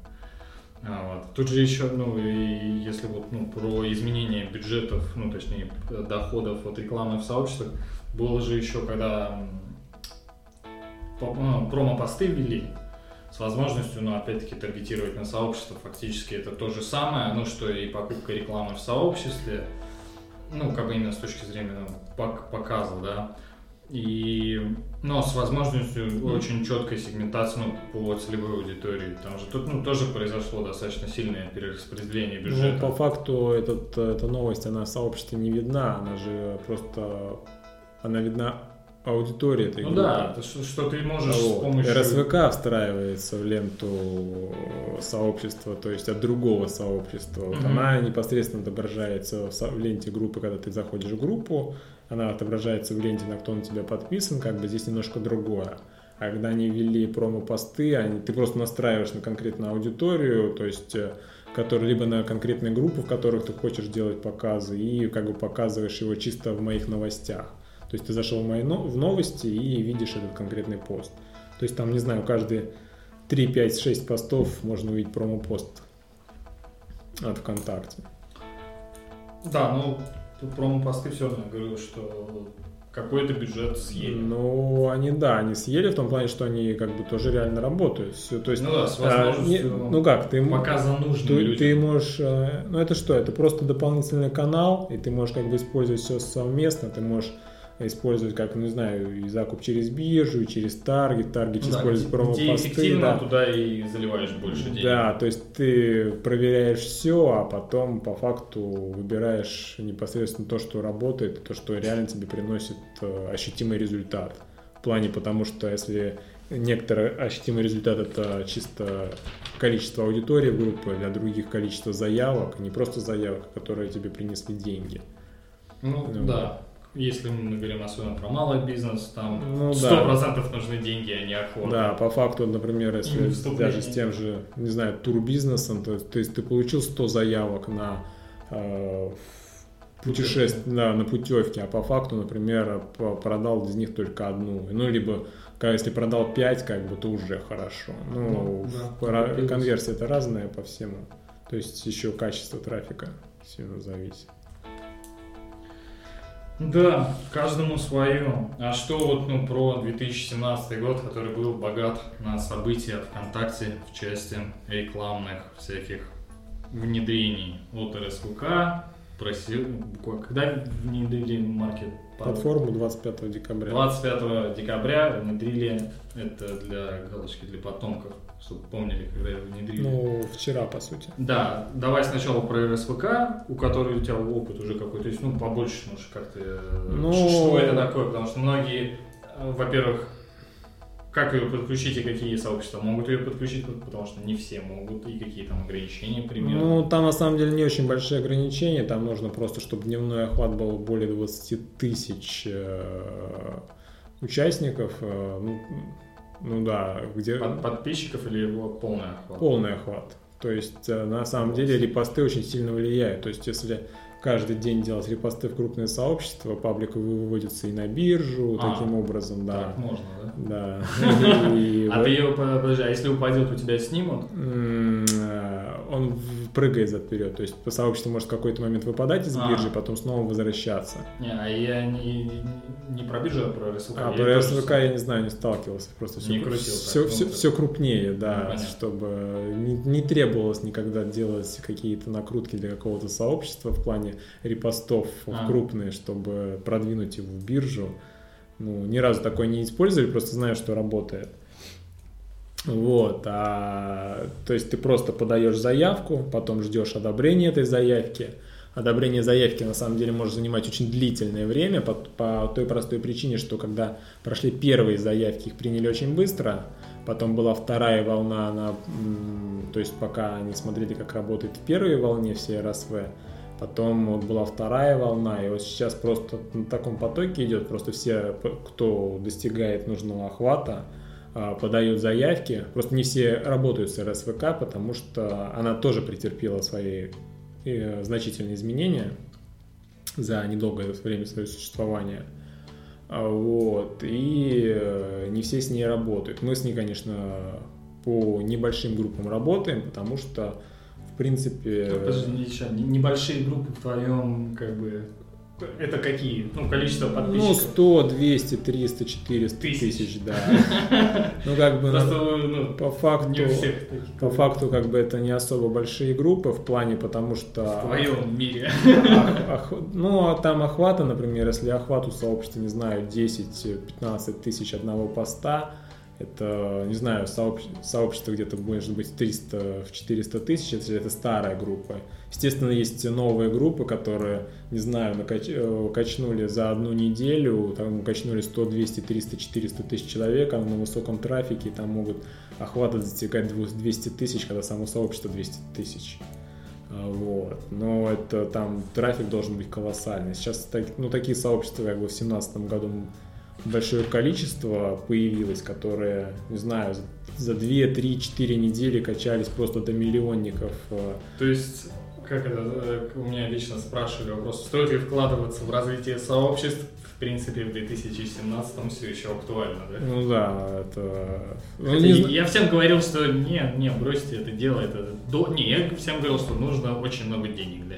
А, вот. Тут же еще, ну, и если вот ну, про изменение бюджетов, ну, точнее, э, доходов от рекламы в сообществах, было же еще, когда ну, промо-посты ввели с возможностью, ну, опять-таки, таргетировать на сообщество. Фактически это то же самое, ну, что и покупка рекламы в сообществе, ну, как бы именно с точки зрения ну, пок- показа, да. И, но с возможностью очень четкой сегментации ну, по целевой аудитории. Там же тут ну, тоже произошло достаточно сильное перераспределение Ну, бюджета. по факту этот, эта новость, она в сообществе не видна, она же просто, она видна аудитории этой Ну группы. да, это что, что ты можешь с Вот. помощью... РСВК встраивается в ленту сообщества, то есть от другого сообщества. Вот Мгм. Она непосредственно отображается в, со- в ленте группы, когда ты заходишь в группу, она отображается в ленте, на кто на тебя подписан, как бы здесь немножко другое. А когда они ввели промо-посты, они, ты просто настраиваешь на конкретную аудиторию, то есть э, который либо на конкретные группы, в которых ты хочешь делать показы, и как бы показываешь его чисто в моих новостях. То есть ты зашел в мои но- в новости и видишь этот конкретный пост. То есть там, не знаю, каждый 3, 5, 6 постов можно увидеть промо-пост от ВКонтакте. Да, ну тут промо-посты все равно говорил, что какой-то бюджет съели. Ну, они, да, они съели в том плане, что они как бы тоже реально работают. Все, то есть, Ну да, с а, возможностью не- ну как, ты, м- Пока за нужным ты, людям. ты можешь, э, ну это что, это просто дополнительный канал, и ты можешь как бы использовать все совместно, ты можешь использовать, как, не знаю, и закуп через биржу, и через таргет, таргет Ну да, промо-посты. эффективно, да. туда и заливаешь больше денег. Да, то есть ты проверяешь все, а потом по факту выбираешь непосредственно то, что работает, то, что реально тебе приносит э, ощутимый результат. В плане, потому что если некоторый ощутимый результат это чисто количество аудитории в группе, для других количество заявок, не просто заявок, которые тебе принесли деньги. Ну Ну, да. Если мы говорим особенно про малый бизнес, там Ну, сто да. процентов нужны деньги, а не охота. Да, по факту, например, если даже с тем же, не знаю, турбизнесом, то, то есть ты получил 100 заявок на э, путешествие, да, на путевки, а по факту, например, продал из них только одну. Ну, либо, если продал 5, как бы, то уже хорошо. Ну, Ну, да, купил. конверсия это разная по всему. То есть еще качество трафика сильно зависит. Да, каждому свое. А что вот ну, про 2017 год, который был богат на события ВКонтакте в части рекламных всяких внедрений? От РСВК, просил, когда внедрили маркет Платформу 25 декабря. 25 декабря внедрили это для галочки для потомков, чтобы помнили, когда его внедрили. Ну, вчера, по сути. Да, давай сначала про РСВК, у которой у тебя опыт уже какой-то, то есть, ну, побольше, может, как ты, Ну- что это такое, потому что многие, э, во-первых, как ее подключить и какие сообщества могут ее подключить, потому что не все могут, и какие там ограничения, примерно. Ну, там на самом деле не очень большие ограничения. Там нужно просто, чтобы дневной охват был более 20 тысяч э, участников. э, ну, ну да, где Под- подписчиков или его полный охват? полный охват. То есть, э, на самом деле, репосты очень сильно влияют. То есть, если каждый день делать репосты в крупные сообщества, паблик выводится и на биржу, А, таким образом, да. Так можно, да? Да. А ты ее, подожди, а если упадет, у тебя снимут? Он прыгает за вперед. То есть по сообществу может в какой-то момент выпадать из А. биржи, потом снова возвращаться. Не, а я не, не про биржу, а про РСВК. А Я про тоже СВК я не знаю, не сталкивался. Просто все, Не крутил все, все, ну, все крупнее, Ну, да, понятно. чтобы не, не требовалось никогда делать какие-то накрутки для какого-то сообщества в плане репостов А. в крупные, чтобы продвинуть его в биржу. Ну, ни разу такое не использовали, просто знаю, что работает. Вот, а, то есть ты просто подаешь заявку, потом ждешь одобрения этой заявки. Одобрение заявки на самом деле может занимать очень длительное время по, по той простой причине, что когда прошли первые заявки, их приняли очень быстро, потом была вторая волна, она, то есть пока они смотрели, как работает в первой волне все РСВ, потом вот была вторая волна, и вот сейчас просто на таком потоке идет, просто все, кто достигает нужного охвата, подают заявки. Просто не все работают с РСВК, потому что она тоже претерпела свои э, значительные изменения за недолгое время своего существования. А, Вот. И э, не все с ней работают. Мы с ней, конечно, по небольшим группам работаем, потому что, в принципе... Подожди, небольшие группы в твоем, как бы, это какие? Ну, количество Ну, подписчиков. 100, 200, 300, 400 Тысяч. тысяч, да. Ну, как бы, на- ну, по факту... По факту, как бы это не особо большие группы в плане, потому что... В твоем мире. Ну, а там охвата, например, если охват у сообщества, не знаю, 10-15 тысяч одного поста, это, не знаю, сообщ- сообщество где-то может быть 300-400 тысяч, если это старая группа. Естественно, есть новые группы, которые, не знаю, накач- э, качнули за одну неделю, там качнули 100, 200, 300, 400 тысяч человек, а на высоком трафике, там могут охваты достигать 200 тысяч, когда само сообщество 200 тысяч. А, Вот. Но это там трафик должен быть колоссальный. Сейчас так- ну, такие сообщества как бы в 2017 году большое количество появилось, которые, не знаю, за- за 2, 3, 4 недели качались просто до миллионников. э, То есть, как это, э, у меня лично спрашивали вопрос, стоит ли вкладываться в развитие сообществ принципе, в 2017 все еще актуально, да? Ну да, это... Ну, не я- всем говорил, что не, не, бросьте это дело, это... До... Не, я всем говорил, что нужно очень много денег для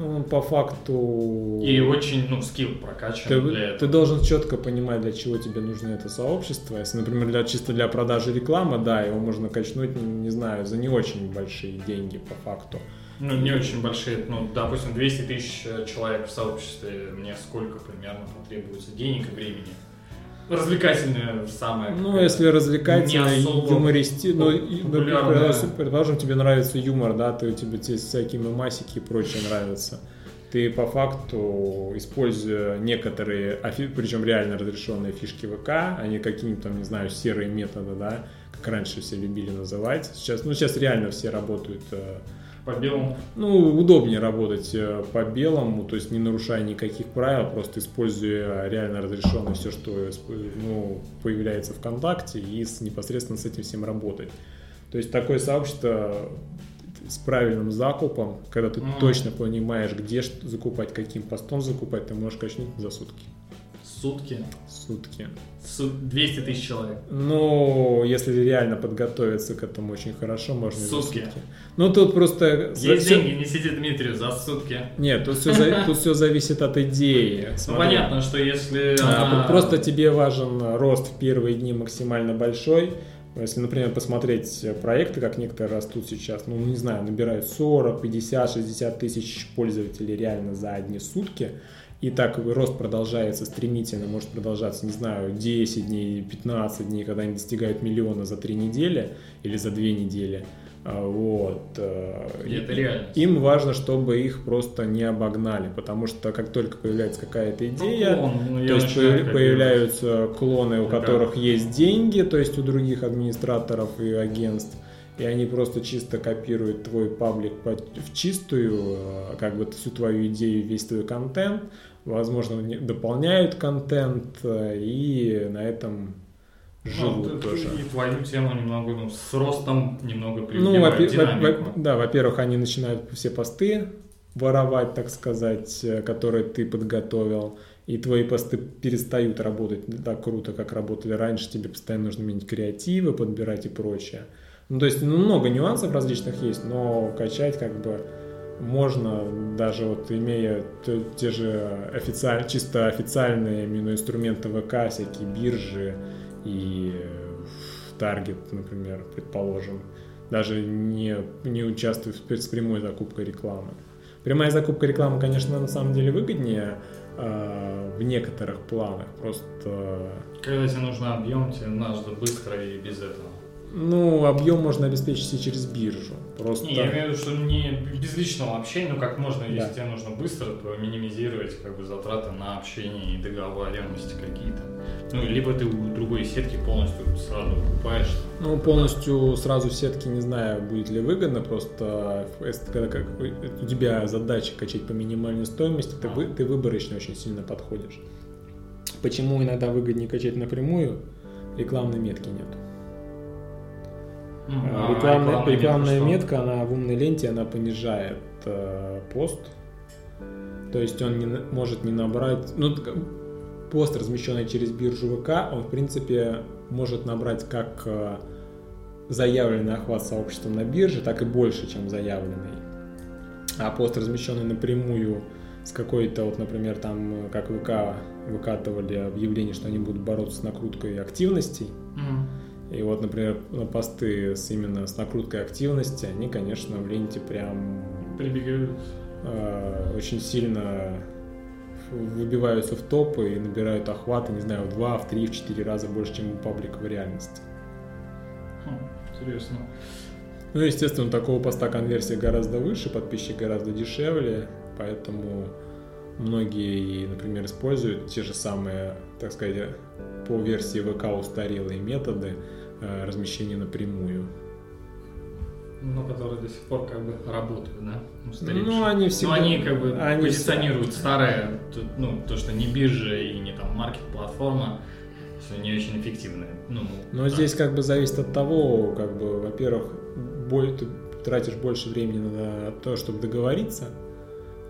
ну, по факту... И очень, ну, скилл прокачан Ты, для ты этого. должен четко понимать, для чего тебе нужно это сообщество. Если, например, для, чисто для продажи рекламы, да, его можно качнуть, не, не знаю, за не очень большие деньги по факту. Ну, не очень большие, ну, допустим, 200 тысяч э, человек в сообществе, мне сколько примерно потребуется денег и времени? Развлекательное самое. Ну, если особо юмористи... Ну, ну, предположим, предположим, тебе нравится юмор, да, ты, тебе те всякие мемасики и прочее нравится. Ты по факту, используя некоторые, причем реально разрешенные фишки ВК, а не какие-нибудь там, не знаю, серые методы, да, как раньше все любили называть. Сейчас, ну, сейчас реально все работают э, По белому. Ну, удобнее работать э, по белому, то есть не нарушая никаких правил, просто используя реально разрешенное все, что ну, появляется ВКонтакте, и с, непосредственно с этим всем работать. То есть такое сообщество с правильным закупом, когда ты Мгм. точно понимаешь, где закупать, каким постом закупать, ты можешь качнуть за сутки. Сутки. Сутки. Су- 200 тысяч человек. Ну, если реально подготовиться к этому очень хорошо, можно и за Сутки. сутки. Ну, тут просто... Есть всё- деньги, несите Дмитрию за сутки. Нет, тут все, тут все зависит от идеи. Ну, понятно, что если А, Просто тебе важен рост в первые дни максимально большой. Если, например, посмотреть проекты, как некоторые растут сейчас, ну, не знаю, набирают 40, 50, 60 тысяч пользователей реально за одни сутки, и так рост продолжается стремительно, может продолжаться, не знаю, 10 дней, 15 дней, когда они достигают миллиона за 3 недели или за 2 недели. А, Вот. э, И это реальность. Им важно, чтобы их просто не обогнали, потому что как только появляется какая-то идея, клон, ну, то есть появляются клоны, у Да. которых есть деньги, то есть у других администраторов и агентств, и они просто чисто копируют твой паблик в чистую, э, как бы всю твою идею, весь твой контент, возможно, дополняют контент, э, и на этом живут Ну, тоже. И твою тему немного, ну, с ростом немного Ну, прививают во-пе- во- динамику. во- да, во-первых, они начинают все посты воровать, так сказать, э, которые ты подготовил, и твои посты перестают работать так круто, как работали раньше, тебе постоянно нужно менять креативы, подбирать и прочее. Ну, то есть, ну, много нюансов различных есть, но качать как бы можно, даже вот имея те же официаль- чисто официальные именно инструменты ВК, всякие биржи и таргет, например, предположим, даже не, не участвуя с прямой закупкой рекламы. Прямая закупка рекламы, конечно, на самом деле выгоднее э, в некоторых планах, просто Когда тебе нужен объем, тебе надо быстро и без этого. Ну, объем можно обеспечить и через биржу. Просто Не, я имею в виду, что не без личного общения, ну как можно, Да. если тебе нужно быстро, то минимизировать как бы затраты на общение и договоренности какие-то. Ну, либо ты у другой сетки полностью сразу покупаешь. Ну, полностью сразу в сетке не знаю, будет ли выгодно, просто если когда как, у тебя задача качать по минимальной стоимости, ты, вы- ты выборочно очень сильно подходишь. Почему иногда выгоднее качать напрямую? Рекламной метки нет. Э, а Рекламная, рекламная рекламная что? метка, она в умной ленте, она понижает э, пост. То есть он не может не набрать... Ну, пост, размещенный через биржу ВК, он, в принципе, может набрать как э, заявленный охват сообществом на бирже, так и больше, чем заявленный. А пост, размещенный напрямую с какой-то, вот, например, там, как ВК выкатывали объявление, что они будут бороться с накруткой активностей, Мгм. И вот, например, на посты с именно с накруткой активности, они, конечно, в ленте прям Прибегают. э, очень сильно выбиваются в топы и набирают охваты, не знаю, в два, в три, в четыре раза больше, чем у паблика в реальности. Хм, Интересно. Ну, естественно, у такого поста конверсия гораздо выше, подписчик гораздо дешевле, поэтому многие, например, используют те же самые, так сказать, по версии ВК устарелые методы э, размещения напрямую. Ну, которые до сих пор как бы работают, да? Устаревшие. Ну, они всегда... Ну, они как бы они позиционируют старое, ну, то, что не биржа и не там маркет-платформа, что не очень эффективные. Ну, Но да. здесь как бы зависит от того, как бы, во-первых, боль- ты тратишь больше времени на то, чтобы договориться,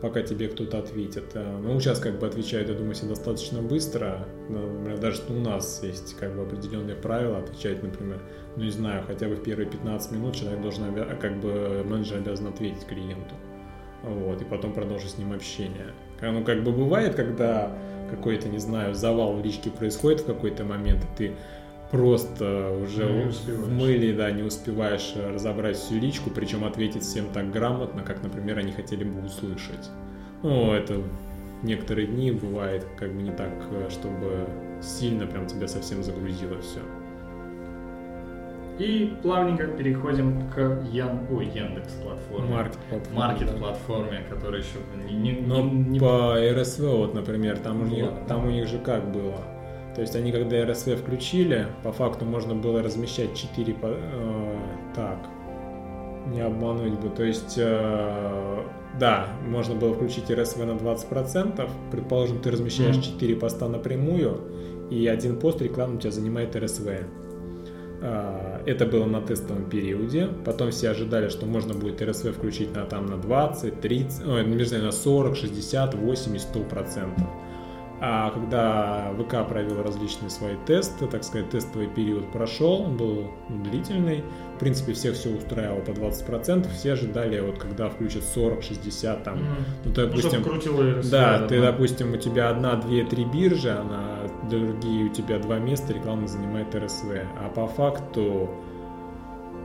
пока тебе кто-то ответит. Э, ну, сейчас как бы отвечают, я думаю, все достаточно быстро. Например, даже у нас есть как бы определенные правила отвечать, например, ну, не знаю, хотя бы в первые 15 минут человек должен, как бы менеджер обязан ответить клиенту. Вот, и потом продолжить с ним общение. Ну, как бы бывает, когда какой-то, не знаю, завал в личке происходит в какой-то момент, и ты просто уже в мыле, да, не успеваешь разобрать всю личку, причем ответить всем так грамотно, как, например, они хотели бы услышать. Ну, это некоторые дни бывает как бы не так, чтобы сильно прям тебя совсем загрузило все. И плавненько переходим к Ян... Ой, Яндекс платформе. Маркет платформе. Маркет платформе, да. которая еще не, не, Но не... по РСВ, вот, например, там, у них, там у них же как было? То есть они когда РСВ включили, по факту можно было размещать 4 э, так, не обмануть бы. То есть, э, да, можно было включить РСВ на 20%. Предположим, ты размещаешь mm-hmm. 4 поста напрямую, и один пост рекламы у тебя занимает РСВ. Э, это было на тестовом периоде. Потом все ожидали, что можно будет РСВ включить на, там, на 20, 30, ой, не знаю, на 40, 60, 80, 100%. А когда ВК провел различные свои тесты, так сказать, тестовый период прошел, он был длительный, в принципе, всех все устраивало по 20%, все ожидали, вот когда включат 40, 60, там, mm. ну, то, допустим, ну, да, ты, допустим, у тебя одна, две, три биржи, а на другие у тебя два места реклама занимает РСВ, а по факту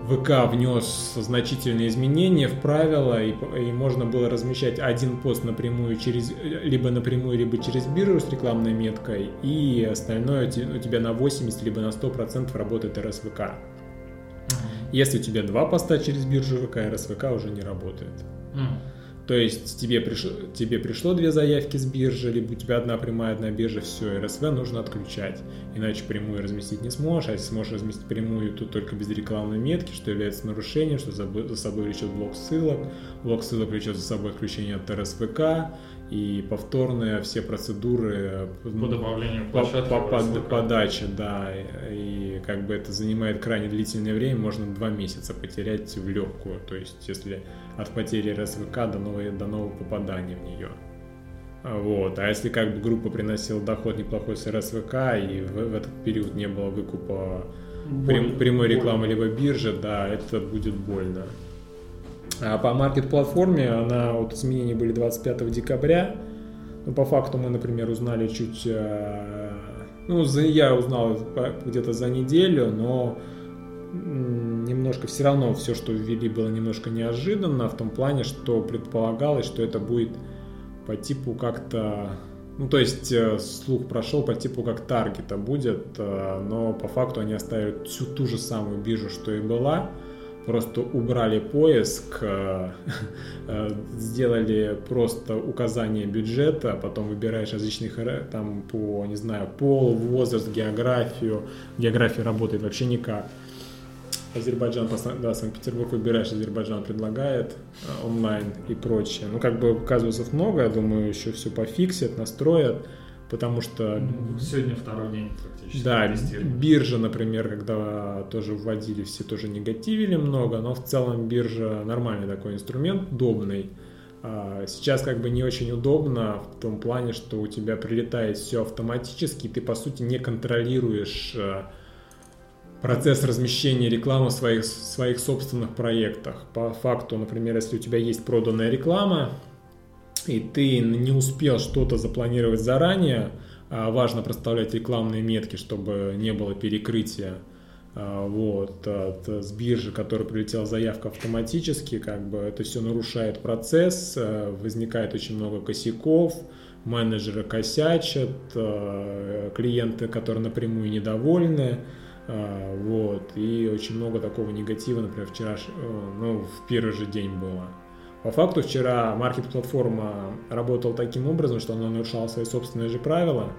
ВК внес значительные изменения в правила, и, и можно было размещать один пост напрямую через, либо напрямую, либо через биржу с рекламной меткой, и остальное у тебя на 80 либо на 100% работает РСВК. Если у тебя два поста через биржу ВК, РСВК уже не работает. То есть тебе пришло, тебе пришло две заявки с биржи, либо у тебя одна прямая, одна биржа, все, РСВ нужно отключать. Иначе прямую разместить не сможешь, а если сможешь разместить прямую, то только без рекламной метки, что является нарушением, что за собой влечет блок ссылок. Блок ссылок влечет за собой отключение от РСВК, и повторные все процедуры по добавлению площадки по, по, по подаче, да, и, и как бы это занимает крайне длительное время, можно два месяца потерять в легкую, то есть если от потери РСВК до нового, до нового попадания в нее. Вот. А если как бы группа приносила доход неплохой с РСВК, и в, в этот период не было выкупа прям, прямой рекламы либо биржи, да, это будет больно. А по маркет-платформе она, вот изменения были 25 декабря. Ну, по факту мы, например, узнали чуть... Э, ну, я узнал где-то за неделю, но немножко все равно все, что ввели, было немножко неожиданно в том плане, что предполагалось, что это будет по типу как-то... Ну, то есть э, слух прошел по типу как таргета будет, э, но по факту они оставили всю ту же самую биржу, что и была, просто убрали поиск, э, сделали просто указание бюджета, потом выбираешь различных там по, не знаю, пол, возраст, географию. География работает вообще никак. Азербайджан, да, Санкт-Петербург выбираешь, Азербайджан предлагает а, онлайн и прочее. Ну, как бы казусов много, я думаю, еще все пофиксят, настроят, потому что... Сегодня второй день практически. Да, биржа, например, когда тоже вводили, все тоже негативили много, но в целом биржа нормальный такой инструмент, удобный. А, сейчас как бы не очень удобно в том плане, что у тебя прилетает все автоматически, и ты по сути не контролируешь а, процесс размещения рекламы в своих, своих собственных проектах. По факту, например, если у тебя есть проданная реклама, и ты не успел что-то запланировать заранее, а важно проставлять рекламные метки, чтобы не было перекрытия а, вот, от, с биржи, которая прилетела заявка автоматически, как бы это все нарушает процесс, а, возникает очень много косяков, менеджеры косячат, клиенты, которые напрямую недовольны, вот, и очень много такого негатива, например, вчера, э, ну, в первый же день было. По факту вчера маркет-платформа работала таким образом, что она нарушала свои собственные же правила.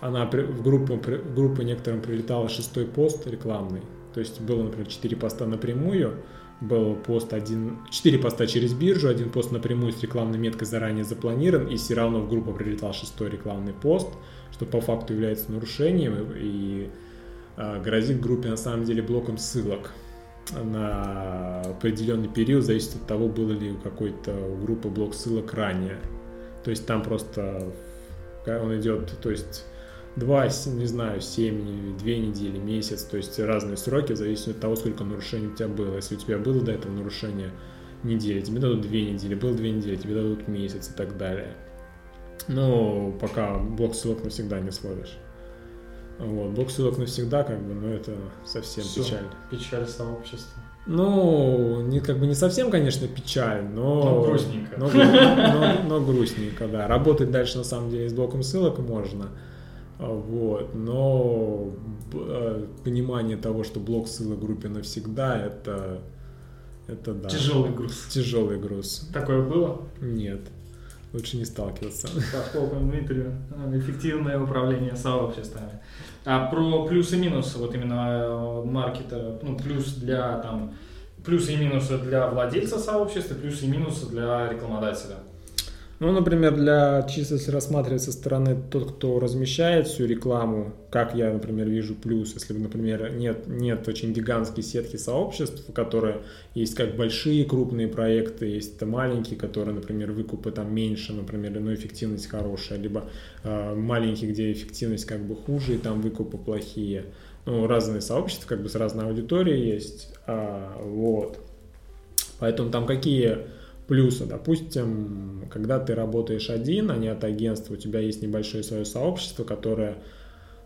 Она в группу, в группу некоторым прилетала шестой пост рекламный. То есть было, например, 4 поста напрямую, был пост один, 4 поста через биржу, один пост напрямую с рекламной меткой заранее запланирован, и все равно в группу прилетал шестой рекламный пост, что по факту является нарушением, и а, грозит группе на самом деле блоком ссылок. на определенный период, зависит от того, было ли у какой-то группы блок ссылок ранее. То есть там просто он идет, то есть два, не знаю, семь, две недели, месяц, то есть разные сроки, в зависимости от того, сколько нарушений у тебя было. Если у тебя было до этого нарушение недели, тебе дадут две недели, было две недели, тебе дадут месяц и так далее. Но пока блок ссылок навсегда не словишь. Вот, блок ссылок навсегда, как бы, но это совсем Все, печаль. Печаль сообщества. Ну, не, как бы не совсем, конечно, печаль, но... Но грустненько. Но, но, но грустненько, да. Работать дальше, на самом деле, с блоком ссылок можно. Вот, но э, понимание того, что блок ссылок группе навсегда, это, это да. Тяжелый груз. Тяжелый груз. Такое было? Нет. Лучше не сталкиваться. Поскольку Дмитрию эффективное управление сообществами. А про плюсы и минусы, вот именно э, маркета, ну, плюс для там, плюсы и минусы для владельца сообщества, плюсы и минусы для рекламодателя. Ну, например, для чисто если рассматривать со стороны тот, кто размещает всю рекламу, как я, например, вижу плюс, если, например, нет, нет очень гигантские сетки сообществ, которые есть как большие крупные проекты, есть маленькие, которые, например, выкупы там меньше, например, но эффективность хорошая, либо э, маленькие, где эффективность как бы хуже, и там выкупы плохие. Ну, разные сообщества, как бы с разной аудиторией есть, а, вот. Поэтому там какие плюсы. Допустим, когда ты работаешь один, а не от агентства, у тебя есть небольшое свое сообщество, которое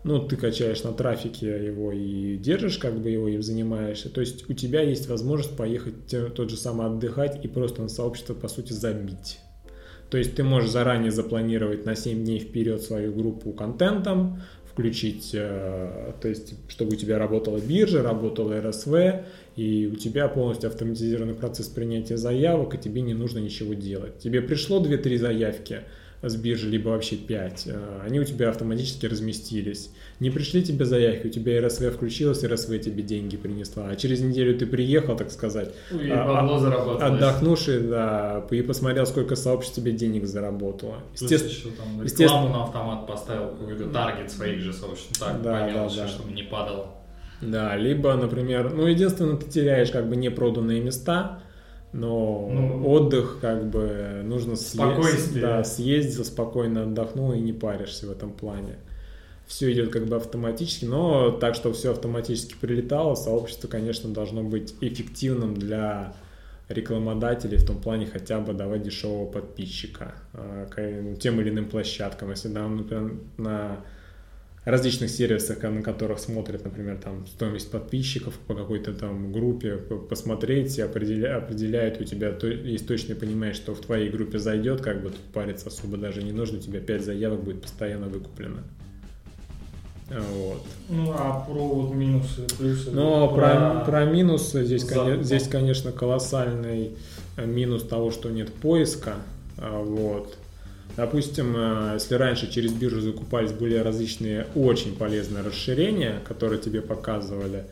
ну, ты качаешь на трафике его и держишь как бы его и занимаешься. То есть у тебя есть возможность поехать тот же самый отдыхать и просто на сообщество, по сути, забить. То есть ты можешь заранее запланировать на 7 дней вперед свою группу контентом, включить, э, то есть чтобы у тебя работала биржа, работала РСВ, и у тебя полностью автоматизированный процесс принятия заявок, и тебе не нужно ничего делать. Тебе пришло 2-3 заявки с биржи, либо вообще 5, э, они у тебя автоматически разместились. Не пришли тебе заявки, у тебя РСВ включилась, РСВ тебе деньги принесла, а через неделю ты приехал, так сказать, и а, отдохнувший, да, и посмотрел, сколько сообществ тебе денег заработало. Естественно, еще там рекламу на автомат поставил, какой-то таргет своих же сообществ, так, да, по мелочи, да, да. чтобы не падало. Да, либо, например, ну, единственное, ты теряешь как бы непроданные места, но ну, отдых как бы нужно съездить, да, съездил, спокойно отдохнул и не паришься в этом плане. Все идет как бы автоматически, но так, что все автоматически прилетало, сообщество, конечно, должно быть эффективным для рекламодателей в том плане хотя бы давать дешевого подписчика э, тем или иным площадкам. Если, да, например, на различных сервисах, на которых смотрят, например, там стоимость подписчиков по какой-то там группе, посмотреть, определя, определяет у тебя, то, есть точно понимаешь, что в твоей группе зайдет, как бы тут париться особо даже не нужно, у тебя 5 заявок будет постоянно выкуплено. Вот. Ну, а про вот минусы, плюсы? Ну, про, про, про минусы здесь, конечно, здесь, конечно, колоссальный минус того, что нет поиска. А, вот. Допустим, э, если раньше через биржу закупались были различные очень полезные расширения, которые тебе показывали,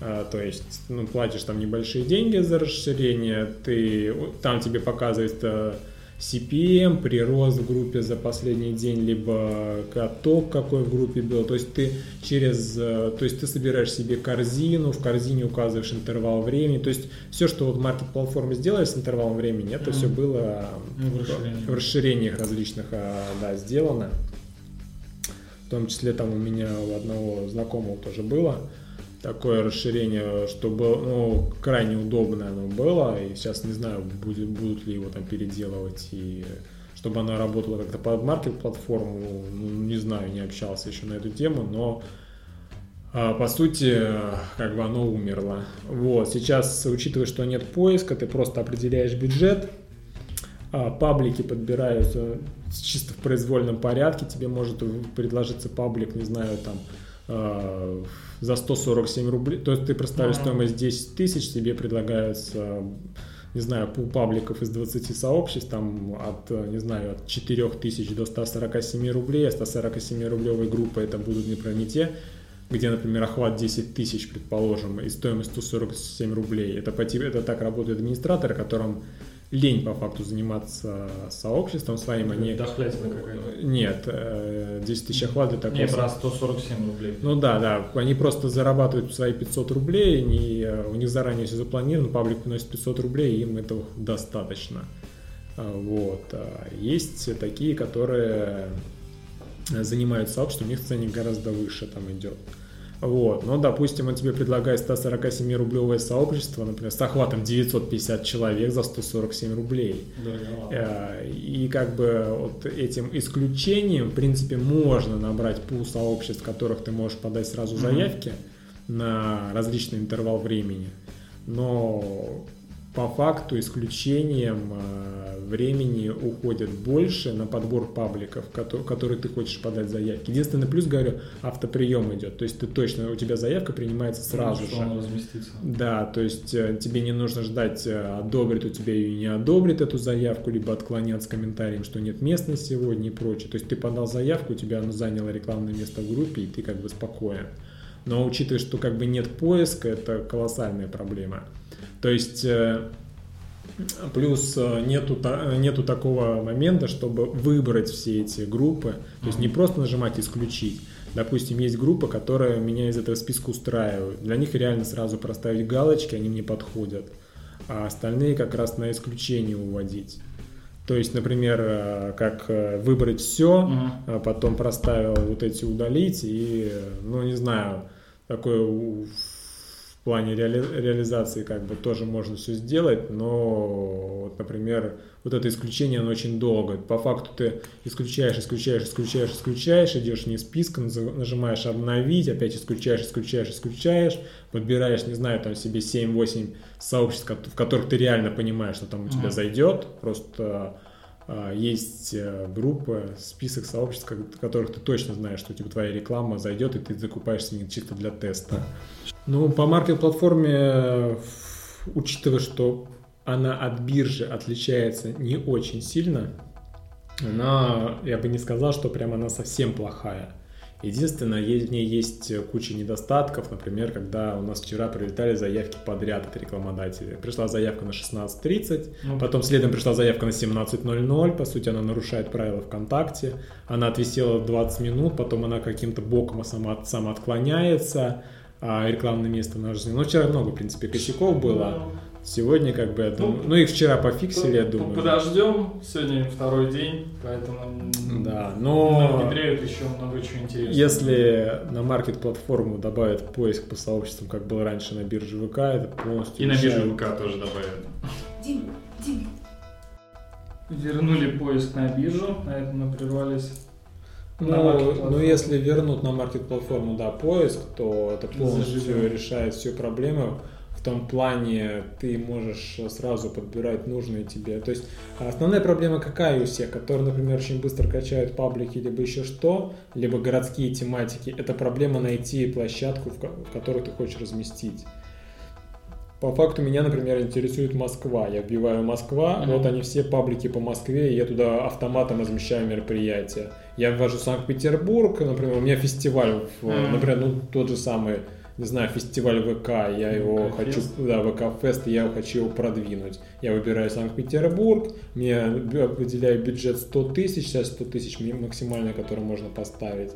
э, то есть, ну, платишь там небольшие деньги за расширение, ты, там тебе показывает э, CPM, прирост в группе за последний день, либо каток какой в группе был. То есть ты через, э, то есть ты собираешь себе корзину, в корзине указываешь интервал времени. То есть все, что вот маркет платформы сделали с интервалом времени, это все было в, расширении. в расширениях различных а, да, сделано. В том числе там у меня у одного знакомого тоже было такое расширение, что было, ну, крайне удобно оно было, и сейчас не знаю, будет, будут ли его там переделывать, и чтобы она работала как-то под маркет-платформу, ну, не знаю, не общался еще на эту тему, но а, по сути, как бы оно умерло. Вот, сейчас, учитывая, что нет поиска, ты просто определяешь бюджет, а, паблики подбираются чисто в произвольном порядке, тебе может предложиться паблик, не знаю, там, за 147 рублей, то есть ты проставишь ага. стоимость 10 тысяч, тебе предлагается, не знаю, пул пабликов из 20 сообществ, там от, не знаю, от 4 тысяч до 147 рублей, а 147 рублевой группы это будут, например, не те, где, например, охват 10 тысяч, предположим, и стоимость 147 рублей. Это, по, это так работает администратор, которым лень по факту заниматься сообществом своим, они... Дохлятина какая-то. Нет, э, 10 тысяч охват для такого... Не, про 147 рублей. Ну да, да, они просто зарабатывают свои 500 рублей, они, э, у них заранее все запланировано, паблик приносит 500 рублей, им этого достаточно. А, Вот. А Есть такие, которые занимаются сообществом, у них ценник гораздо выше там идет. Вот, но, допустим, он тебе предлагает 147-рублевое сообщество, например, с охватом 950 человек за 147 рублей. Дороговато. Э, И как бы вот этим исключением, в принципе, можно набрать пул сообществ, в которых ты можешь подать сразу заявки на различный интервал времени. Но по факту исключением э, времени уходит больше на подбор пабликов, кото- которые ты хочешь подать заявки. Единственный плюс, говорю, автоприем идет. То есть ты точно, у тебя заявка принимается сразу Что же. Да, то есть э, тебе не нужно ждать, э, одобрит у тебя или не одобрит эту заявку, либо отклонят с комментарием, что нет места сегодня и прочее. То есть ты подал заявку, у тебя оно заняло рекламное место в группе, и ты как бы спокоен. Но учитывая, что как бы нет поиска, это колоссальная проблема. То есть э, плюс э, нету, нету такого момента, чтобы выбрать все эти группы. То есть не просто нажимать «исключить». Допустим, есть группа, которая меня из этого списка устраивает. Для них реально сразу проставить галочки, они мне подходят. А остальные как раз на исключение уводить. То есть, например, э, как выбрать все, а потом проставил вот эти удалить и, ну, не знаю, в плане реали- реализации как бы тоже можно все сделать, но, вот, например, вот это исключение, оно очень долго. По факту ты исключаешь, исключаешь, исключаешь, исключаешь, идешь списка, наз- нажимаешь обновить, опять исключаешь, исключаешь, исключаешь, подбираешь, не знаю, там себе 7-8 сообществ, в которых ты реально понимаешь, что там у тебя Мгм. зайдет, просто есть э, группы, список сообществ, в которых ты точно знаешь, что типа твоя реклама зайдет, и ты закупаешься не чисто для теста. Ну, по маркет-платформе, учитывая, что она от биржи отличается не очень сильно, она, я бы не сказал, что прям она совсем плохая. Единственное, в ней есть куча недостатков. Например, когда у нас вчера прилетали заявки подряд от рекламодателей. Пришла заявка на 16.30, Ну, Потом следом пришла заявка на 17.00, по сути она нарушает правила ВКонтакте, она отвисела 20 минут, потом она каким-то боком сама, сама отклоняется, а рекламное место на Ну, вчера много, в принципе, косяков было. Сегодня, как бы, я думаю, ну, их вчера пофиксили, я думаю. Подождем, сегодня второй день, поэтому Да, но внедряют еще много чего интересного. если на маркет-платформу добавят поиск по сообществам, как было раньше на бирже ВК, это полностью И на бирже ВК тоже добавят. Дим, Дим, Вернули поиск на биржу, на этом мы прервались. Ну, ну, если вернут на маркет-платформу, да, поиск, то это полностью Заживем. решает всю проблему. В том плане ты можешь сразу подбирать нужные тебе. То есть основная проблема какая у всех, которые, например, очень быстро качают паблики, либо еще что, либо городские тематики, это проблема найти площадку, в ко- в которую ты хочешь разместить. По факту меня, например, интересует Москва. Я вбиваю Москва, Мгм. вот они все паблики по Москве, и я туда автоматом размещаю мероприятия. Я ввожу Санкт-Петербург, например, у меня фестиваль, в- Мгм. например, ну тот же самый, не знаю, фестиваль ВК, я его хочу, ВК-фест. да, ВК-фест, и я хочу его продвинуть. Я выбираю Санкт-Петербург, мне выделяю бюджет 100 тысяч, сейчас 100 тысяч максимально, который можно поставить.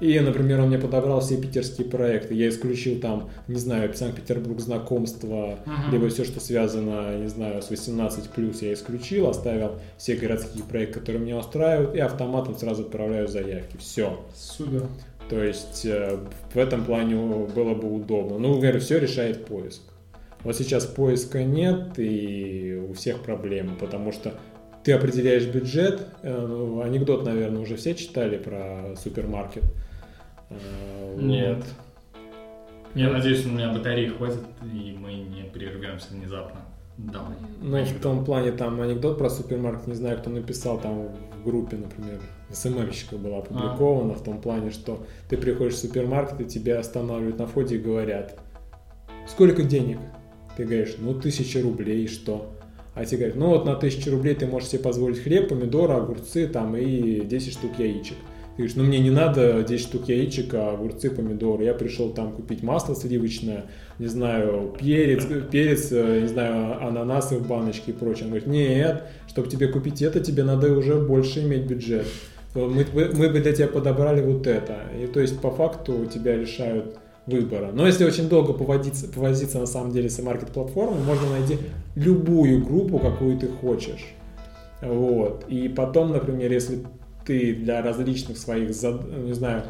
И, например, он мне подобрал все питерские проекты. Я исключил там, не знаю, Санкт-Петербург знакомства, Мгм. либо все, что связано, не знаю, с 18+, я исключил, оставил все городские проекты, которые меня устраивают, и автоматом сразу отправляю заявки. Все. Супер. То есть э, в этом плане было бы удобно. Ну, говорю, все решает поиск. Вот сейчас поиска нет, и у всех проблемы, потому что ты определяешь бюджет. Э, ну, Анекдот, наверное, уже все читали про супермаркет. Э, Нет. Я надеюсь, у меня батареи хватит, и мы не прервемся внезапно. Давай. Ну, в том плане, там анекдот про супермаркет, не знаю, кто написал, там в группе, например, СММщика было опубликовано, в том плане, что ты приходишь в супермаркет, и тебя останавливают на входе и говорят, сколько денег? Ты говоришь, ну, тысяча рублей, что? А тебе говорят, ну, вот на тысячу рублей ты можешь себе позволить хлеб, помидоры, огурцы, там, и 10 штук яичек. Ты говоришь, ну мне не надо 10 штук яичек, а огурцы, помидоры. Я пришел там купить масло сливочное, не знаю, перец, перец, э, не знаю, ананасы в баночке и прочее. Он говорит, нет, чтобы тебе купить это, тебе надо уже больше иметь бюджет. Мы, мы бы для тебя подобрали вот это. И то есть по факту тебя лишают выбора. Но если очень долго поводиться, повозиться на самом деле с маркет-платформой, можно найти любую группу, какую ты хочешь. Вот. И потом, например, если ты для различных своих, не знаю,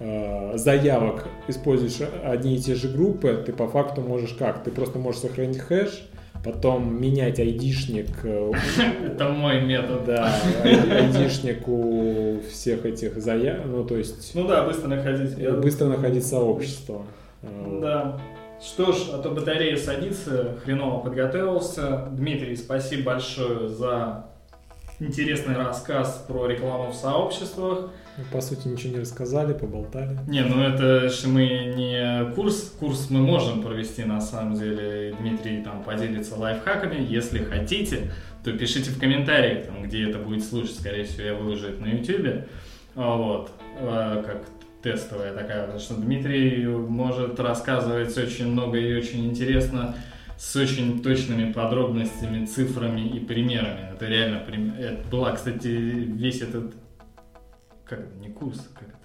э, заявок используешь одни и те же группы, ты по факту можешь как? Ты просто можешь сохранить хэш, потом менять айдишник. Э, Это мой метод. Да, айдишник у всех этих заявок, ну то есть... Ну да, быстро находить. Быстро находить сообщество. Да. Что ж, а то батарея садится, хреново подготовился. Дмитрий, спасибо большое за интересный рассказ про рекламу в сообществах. Ну, по сути, ничего не рассказали, поболтали. Не, ну это же мы не курс. Курс мы можем провести, на самом деле. Дмитрий там поделится лайфхаками. Если хотите, то пишите в комментариях, там, где это будет слушать. Скорее всего, я выложу это на YouTube. А, вот. А, как тестовая такая, потому что Дмитрий может рассказывать очень много и очень интересно с очень точными подробностями, цифрами и примерами. Это реально это была, кстати, весь этот как это, не курс, как это,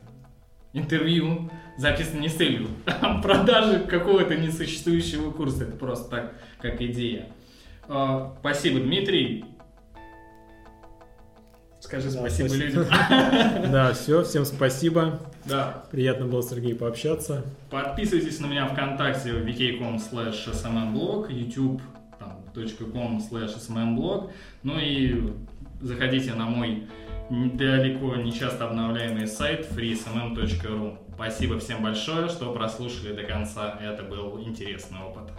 интервью записано не с целью продажи какого-то несуществующего курса. Это просто так, как идея. А, спасибо, Дмитрий. Скажи да, спасибо, спасибо людям. Да, все, всем спасибо. Да. Приятно было с Сергеем пообщаться. Подписывайтесь на меня ВКонтакте vk.com slash smmblog, youtube .com slash smmblog, ну и заходите на мой далеко не часто обновляемый сайт freesmm.ru. Спасибо всем большое, что прослушали до конца. Это был интересный опыт.